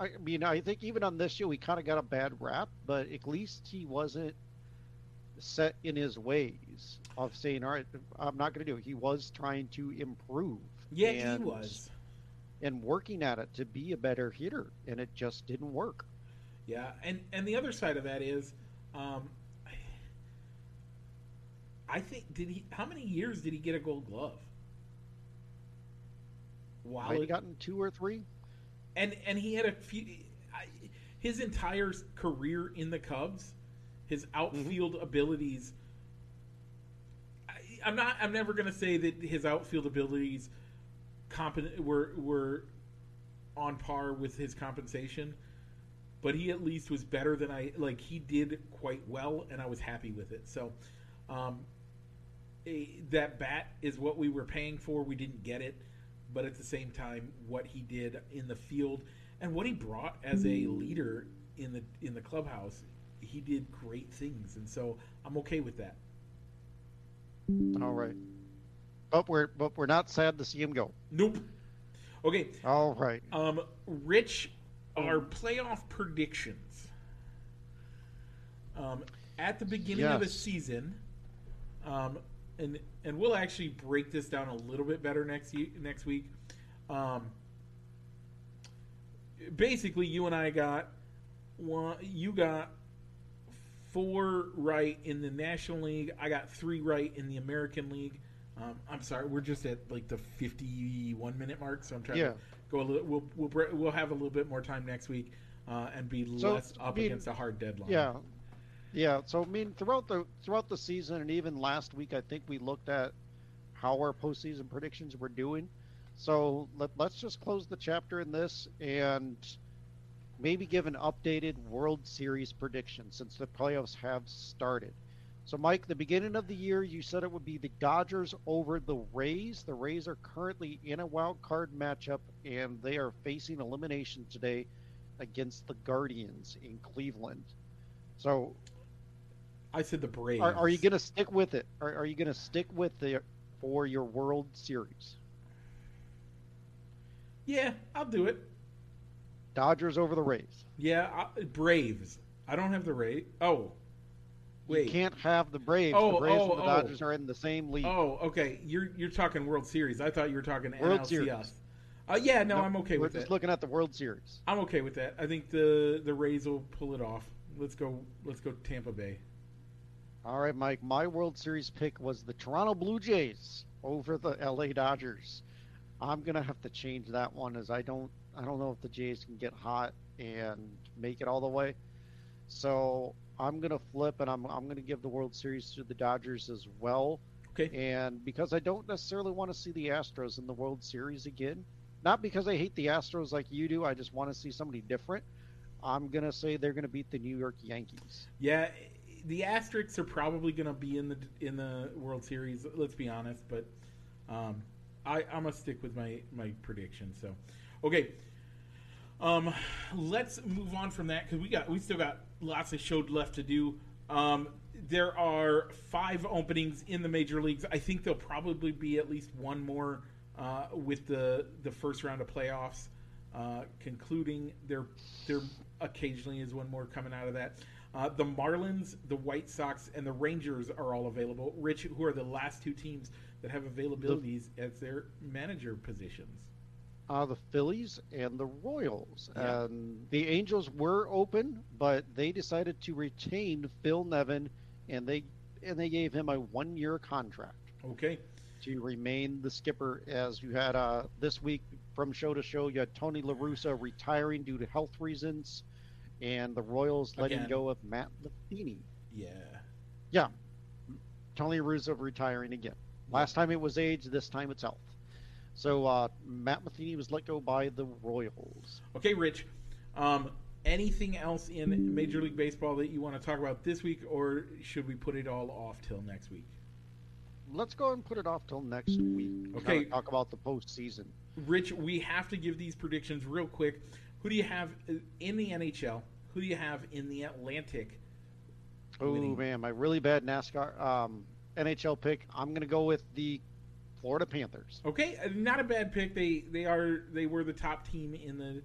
I mean I think even on this show he kind of got a bad rap, but at least he wasn't set in his ways of saying, "All right, I'm not going to do it." He was trying to improve. Yeah, and, he was. and working at it to be a better hitter, and it just didn't work. Yeah, and and the other side of that is, um, I think did he? How many years did he get a Gold Glove? While have gotten two or three. And and he had a few. His entire career in the Cubs, his outfield abilities. I, I'm not. I'm never going to say that his outfield abilities competent were were on par with his compensation, but he at least was better than I like. He did quite well, and I was happy with it. So. Um, a, that bat is what we were paying for. We didn't get it, but at the same time, what he did in the field and what he brought as a leader in the in the clubhouse, he did great things, and so I'm okay with that. All right, but we're but we're not sad to see him go. Nope. Okay, All right. um, Rich, our playoff predictions. Um, at the beginning of the season, um, and and we'll actually break this down a little bit better next next week. Um, basically, you and I got one. You got four right in the National League. I got three right in the American League. Um, I'm sorry, we're just at like the 51 minute mark, so I'm trying Yeah. to go a little. We'll we'll we'll have a little bit more time next week uh, and be So, less up I mean, against a hard deadline. Yeah, yeah. So I mean, throughout the throughout the season, and even last week, I think we looked at how our postseason predictions were doing. So let, let's just close the chapter in this and maybe give an updated World Series prediction since the playoffs have started. So, Mike, the beginning of the year, you said it would be the Dodgers over the Rays. The Rays are currently in a wild card matchup, and they are facing elimination today against the Guardians in Cleveland. So, I said the Braves. are, are you going to stick with it? Are, are you going to stick with the for your World Series? Yeah, I'll do it. Dodgers over the Rays. Yeah, I, Braves. I don't have the Rays. Oh, wait. You can't have the Braves. Oh, the Braves oh, and the oh. Dodgers are in the same league. Oh, okay. You're you're talking World Series. I thought you were talking World NLCS. Series. Uh, yeah, no, Nope, I'm okay We're with just looking at the World Series. I'm okay with that. I think the the Rays will pull it off. Let's go. Let's go Tampa Bay. All right, Mike. My World Series pick was the Toronto Blue Jays over the LA Dodgers. I'm gonna have to change that one as I don't I don't know if the Jays can get hot and make it all the way. So I'm gonna flip and I'm I'm gonna give the World Series to the Dodgers as well. Okay. And because I don't necessarily want to see the Astros in the World Series again, not because I hate the Astros like you do, I just want to see somebody different. I'm gonna say they're gonna beat the New York Yankees. Yeah, the Asterisks are probably going to be in the in the World Series. Let's be honest, but um, I I'm gonna stick with my my prediction. So, okay. Um, let's move on from that because we got we still got lots of show left to do. Um, there are five openings in the major leagues. I think there'll probably be at least one more uh, with the the first round of playoffs uh, concluding. There there occasionally is one more coming out of that. Uh, the Marlins, the White Sox, and the Rangers are all available. Rich, who are the last two teams that have availabilities as their manager positions? uh, the Phillies and the Royals. Yeah. And the Angels were open, but they decided to retain Phil Nevin, and they and they gave him a one-year contract Okay. to remain the skipper. As you had uh, this week from show to show, you had Tony La Russa retiring due to health reasons, and the Royals letting Again. go of Matt Matheny. Yeah. Yeah. Tony Russa retiring again. Last time it was age, this time it's health. So uh, Matt Matheny was let go by the Royals. Okay, Rich. Um, anything else in Major League Baseball that you want to talk about this week, or should we put it all off till next week? Let's go and put it off till next week. Okay. Talk about the postseason. Rich, we have to give these predictions real quick. Who do you have uh, in the NHL? Who do you have in the Atlantic? Oh man, my really bad NASCAR um, NHL pick, I'm going to go with the Florida Panthers. Okay, uh, not a bad pick. They they are they were the top team in the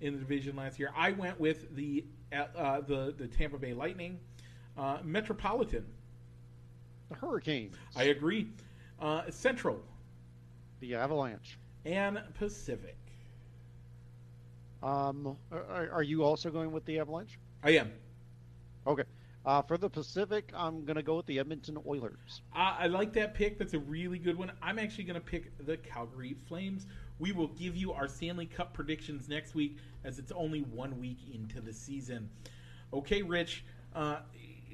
in the division last year. I went with the uh, uh, the the Tampa Bay Lightning, uh, Metropolitan. The Hurricanes. I agree. Uh, Central The Avalanche. and Pacific. Um, are, are you also going with the Avalanche? I am. Okay. Uh, for the Pacific, I'm going to go with the Edmonton Oilers. I, I like that pick. That's a really good one. I'm actually going to pick the Calgary Flames. We will give you our Stanley Cup predictions next week, as it's only one week into the season. Okay, Rich. Uh,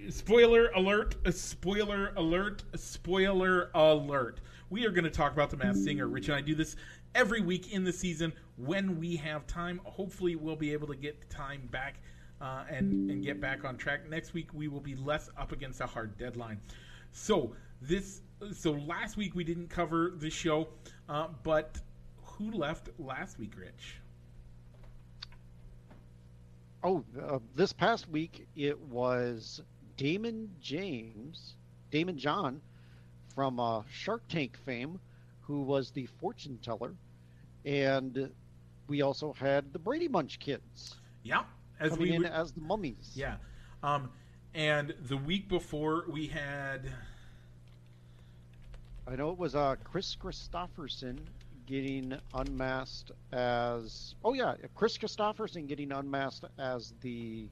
spoiler alert! Spoiler alert! Spoiler alert! We are going to talk about the Masked Singer. Rich and I do this every week in the season when we have time. Hopefully, we'll be able to get time back uh, and and get back on track. Next week we will be less up against a hard deadline. So this so last week we didn't cover the show, uh, but who left last week, Rich? Oh, uh, this past week it was Damon James, Daymond John from uh, Shark Tank fame, who was the fortune teller, and we also had the Brady Bunch kids Yeah, as coming we in as the mummies. yeah, um, and the week before we had I know it was uh, Kris Kristofferson getting unmasked as. Oh yeah, Kris Kristofferson getting unmasked as the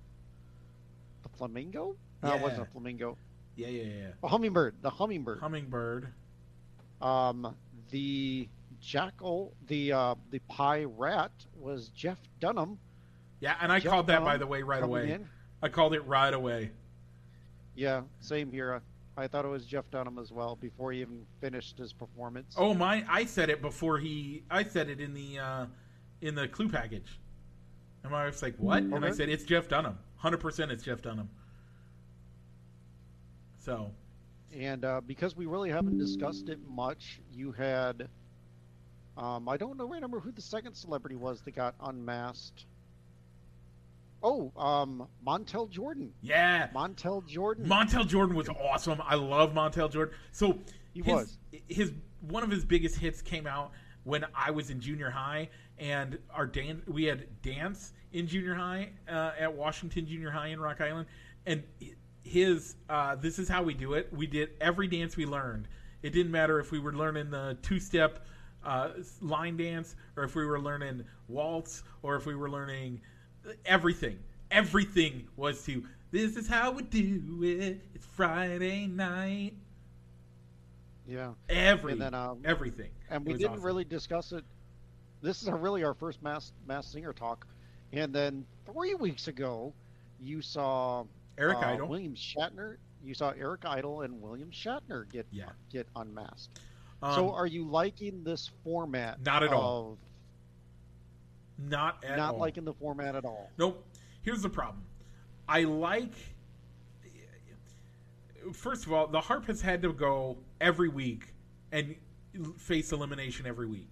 the flamingo. No, it wasn't a flamingo. yeah yeah yeah A hummingbird. The hummingbird. hummingbird. Um, the jackal, the uh, the pie rat was Jeff Dunham. Yeah, and I Jeff called that by the way right away. in. I called it right away. Yeah, same here. I thought it was Jeff Dunham as well before he even finished his performance. Oh my! I said it before he. I said it in the uh, in the clue package. And my wife's like, "What?" And I said, "It's Jeff Dunham. Hundred percent, it's Jeff Dunham." So And uh, because we really haven't discussed it much, you had. Um, I don't know I remember who the second celebrity was that got unmasked. Oh, um, Montell Jordan. yeah, Montell Jordan. Montell Jordan was awesome. I love Montell Jordan. So He his, was. his one of his biggest hits came out when I was in junior high, and our dance we had dance in junior high uh, at Washington Junior High in Rock Island, and his uh, this is how we do it. We did every dance we learned. It didn't matter if we were learning the two step uh, line dance, or if we were learning waltz, or if we were learning everything. Everything was to this is how we do it. It's Friday night. yeah, Every And then, um, everything. and we didn't awesome. really discuss it. This is really our first mass mass singer talk. And then three weeks ago, you saw Eric uh, Idle. William Shatner. You saw Eric Idle and William Shatner get Yeah. get unmasked. Um, so, are you liking this format? Not at all. not at all not all. liking the format at all. Nope. Here's the problem. I like. First of all, the harp has had to go every week and face elimination every week.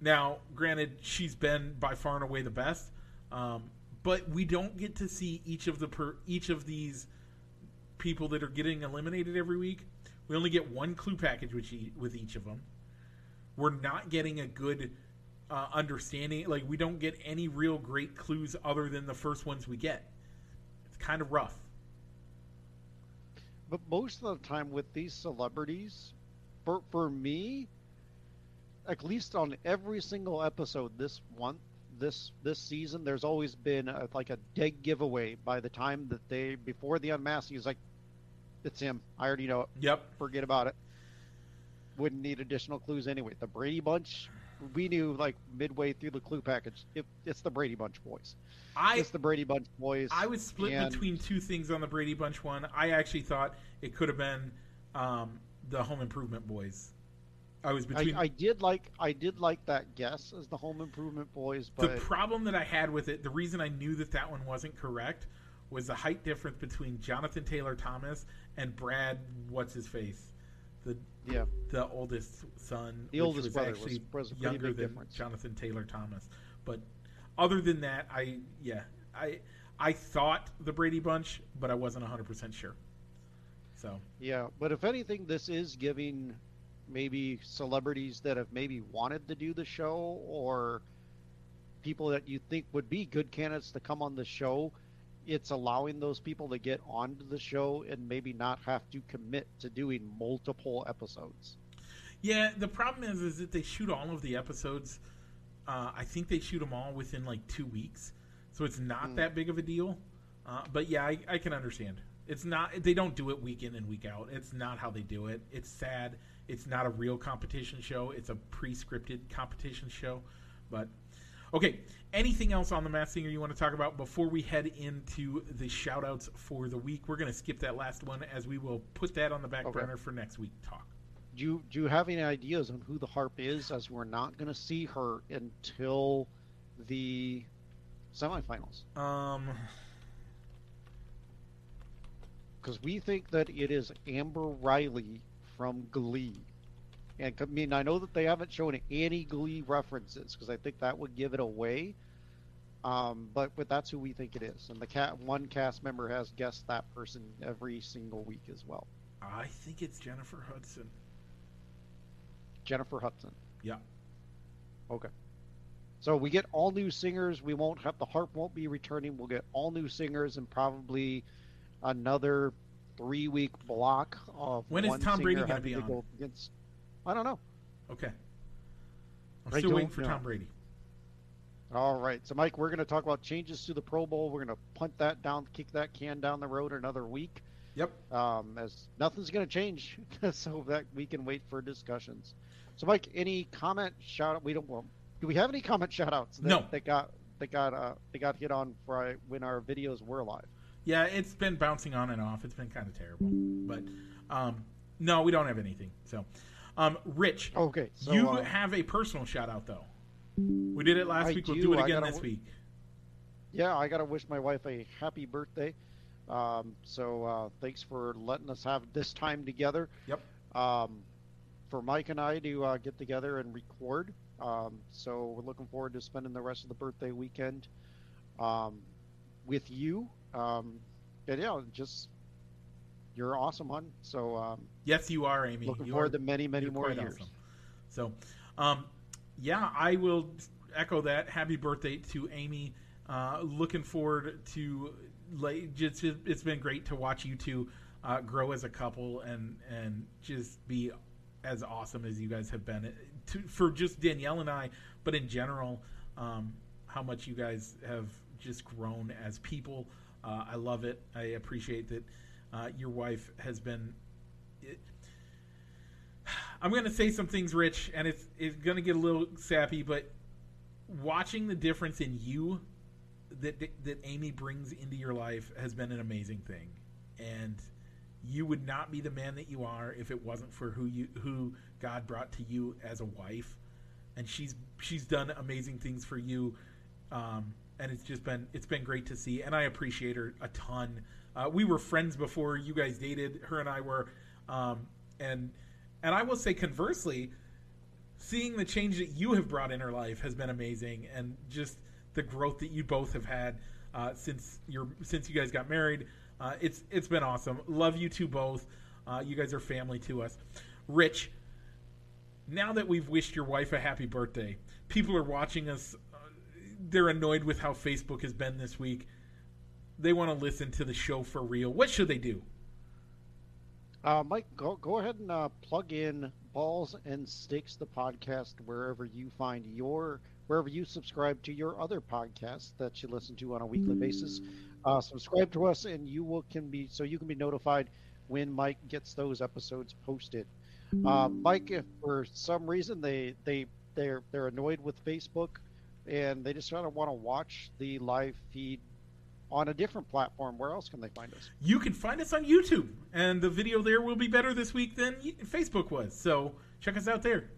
Now, granted, she's been by far and away the best, um, but we don't get to see each of the per, each of these people that are getting eliminated every week. We only get one clue package with each, with each of them. We're not getting a good uh, understanding. Like we don't get any real great clues other than the first ones we get. It's kind of rough. But most of the time with these celebrities, for for me, at least on every single episode this month, this this season, there's always been a, like a dead giveaway by the time that they before the unmasking is like, it's him. I already know it. Yep. Forget about it. Wouldn't need additional clues anyway. The Brady Bunch, we knew like midway through the clue package, it, it's the Brady Bunch boys. I It's the Brady Bunch boys. I was split and- between two things on the Brady Bunch one. I actually thought it could have been um, the Home Improvement Boys. I was between I did like I did like that guess as the Home Improvement Boys, but the problem that I had with it. The reason I knew that that one wasn't correct was the height difference between Jonathan Taylor Thomas and Brad. What's his face? The yeah, the oldest son. The oldest was brother actually was pretty younger than difference. Jonathan Taylor Thomas. But other than that, I yeah I I thought the Brady Bunch, but I wasn't hundred percent sure. So Yeah, but if anything, this is giving maybe celebrities that have maybe wanted to do the show or people that you think would be good candidates to come on the show. It's allowing those people to get onto the show and maybe not have to commit to doing multiple episodes. Yeah, the problem is is that they shoot all of the episodes. Uh, I think they shoot them all within like two weeks, so it's not Mm. that big of a deal. Uh, but yeah, I, I can understand. It's not. They don't do it week in and week out. It's not how they do it. It's sad. It's not a real competition show. It's a pre-scripted competition show. But okay, anything else on the Masked Singer you want to talk about before we head into the shout-outs for the week? We're going to skip that last one as we will put that on the back Okay. burner for next week talk. Do you, do you have any ideas on who the harp is? As we're not going to see her until the semifinals. Um. because we think that it is Amber Riley from Glee. And I mean, I know that they haven't shown any Glee references because I think that would give it away. Um, but but that's who we think it is, and the cat one cast member has guessed that person every single week as well. I think it's Jennifer Hudson. Jennifer Hudson. Yeah. Okay. So we get all new singers. We won't have the harp won't be returning. We'll get all new singers and probably another three week block of When is Tom Brady gonna having be to on? go against. I don't know. Okay. I'm I still waiting for know. Tom Brady. All right. So Mike, we're going to talk about changes to the Pro Bowl. We're going to punt that down, kick that can down the road another week. Yep. Um, as nothing's going to change, so that we can wait for discussions. So Mike, any comment shout out? We don't. Well, do we have any comment shout outs that, No. that got that got uh that got hit on for when our videos were live? Yeah, it's been bouncing on and off. It's been kind of terrible. But um, no, we don't have anything. So, um, Rich, Okay. So, you uh, have a personal shout out though. We did it last I week. We'll do. it again gotta this week. yeah, I got to wish my wife a happy birthday. Um, so uh, thanks for letting us have this time together. Yep. Um, for Mike and I to uh, get together and record. Um, so we're looking forward to spending the rest of the birthday weekend um, with you. Um, and yeah, just you're awesome, hon. So um, Yes, you are, Amy. looking You forward are- to many, many more years. awesome. So, um, yeah, I will echo that. Happy birthday to Amy. Uh, looking forward to like just it's been great to watch you two uh, grow as a couple and and just be as awesome as you guys have been to, for just Danielle and I, but in general, um, how much you guys have just grown as people. Uh, I love it. I appreciate that uh, your wife has been. It, I'm going to say some things, Rich, and it's it's going to get a little sappy, but watching the difference in you that that Amy brings into your life has been an amazing thing, and you would not be the man that you are if it wasn't for who you who God brought to you as a wife, and she's she's done amazing things for you, um, and it's just been it's been great to see, and I appreciate her a ton. Uh, we were friends before you guys dated. Her and I were, um, and and I will say conversely, seeing the change that you have brought in her life has been amazing, and just the growth that you both have had uh, since your since you guys got married. Uh, it's it's been awesome. Love you two both. Uh, you guys are family to us. Rich, now that we've wished your wife a happy birthday, people are watching us. They're annoyed with how Facebook has been this week. They want to listen to the show for real. What should they do? Uh, Mike, go go ahead and uh, plug in Balls and Sticks, the podcast, wherever you find your wherever you subscribe to your other podcasts that you listen to on a weekly basis. Uh, subscribe to us, and you will can be so you can be notified when Mike gets those episodes posted. Uh, Mike, if for some reason they they they're they're annoyed with Facebook, and they just kind of want to watch the live feed on a different platform, where else can they find us? You can find us on YouTube, and the video there will be better this week than Facebook was. So check us out there.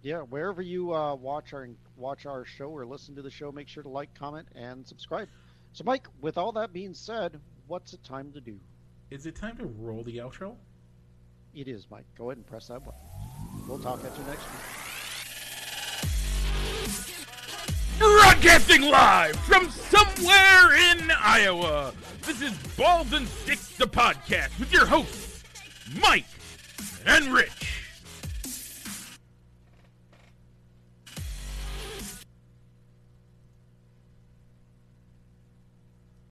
Yeah, wherever you uh, watch our watch our show or listen to the show, make sure to like, comment, and subscribe. So, Mike, with all that being said, what's it time to do? Is it time to roll the outro? It is, Mike. Go ahead and press that button. We'll talk at you next week. Broadcasting live from somewhere in Iowa. This is Balls and Sticks, the podcast, with your hosts, Mike and Rich.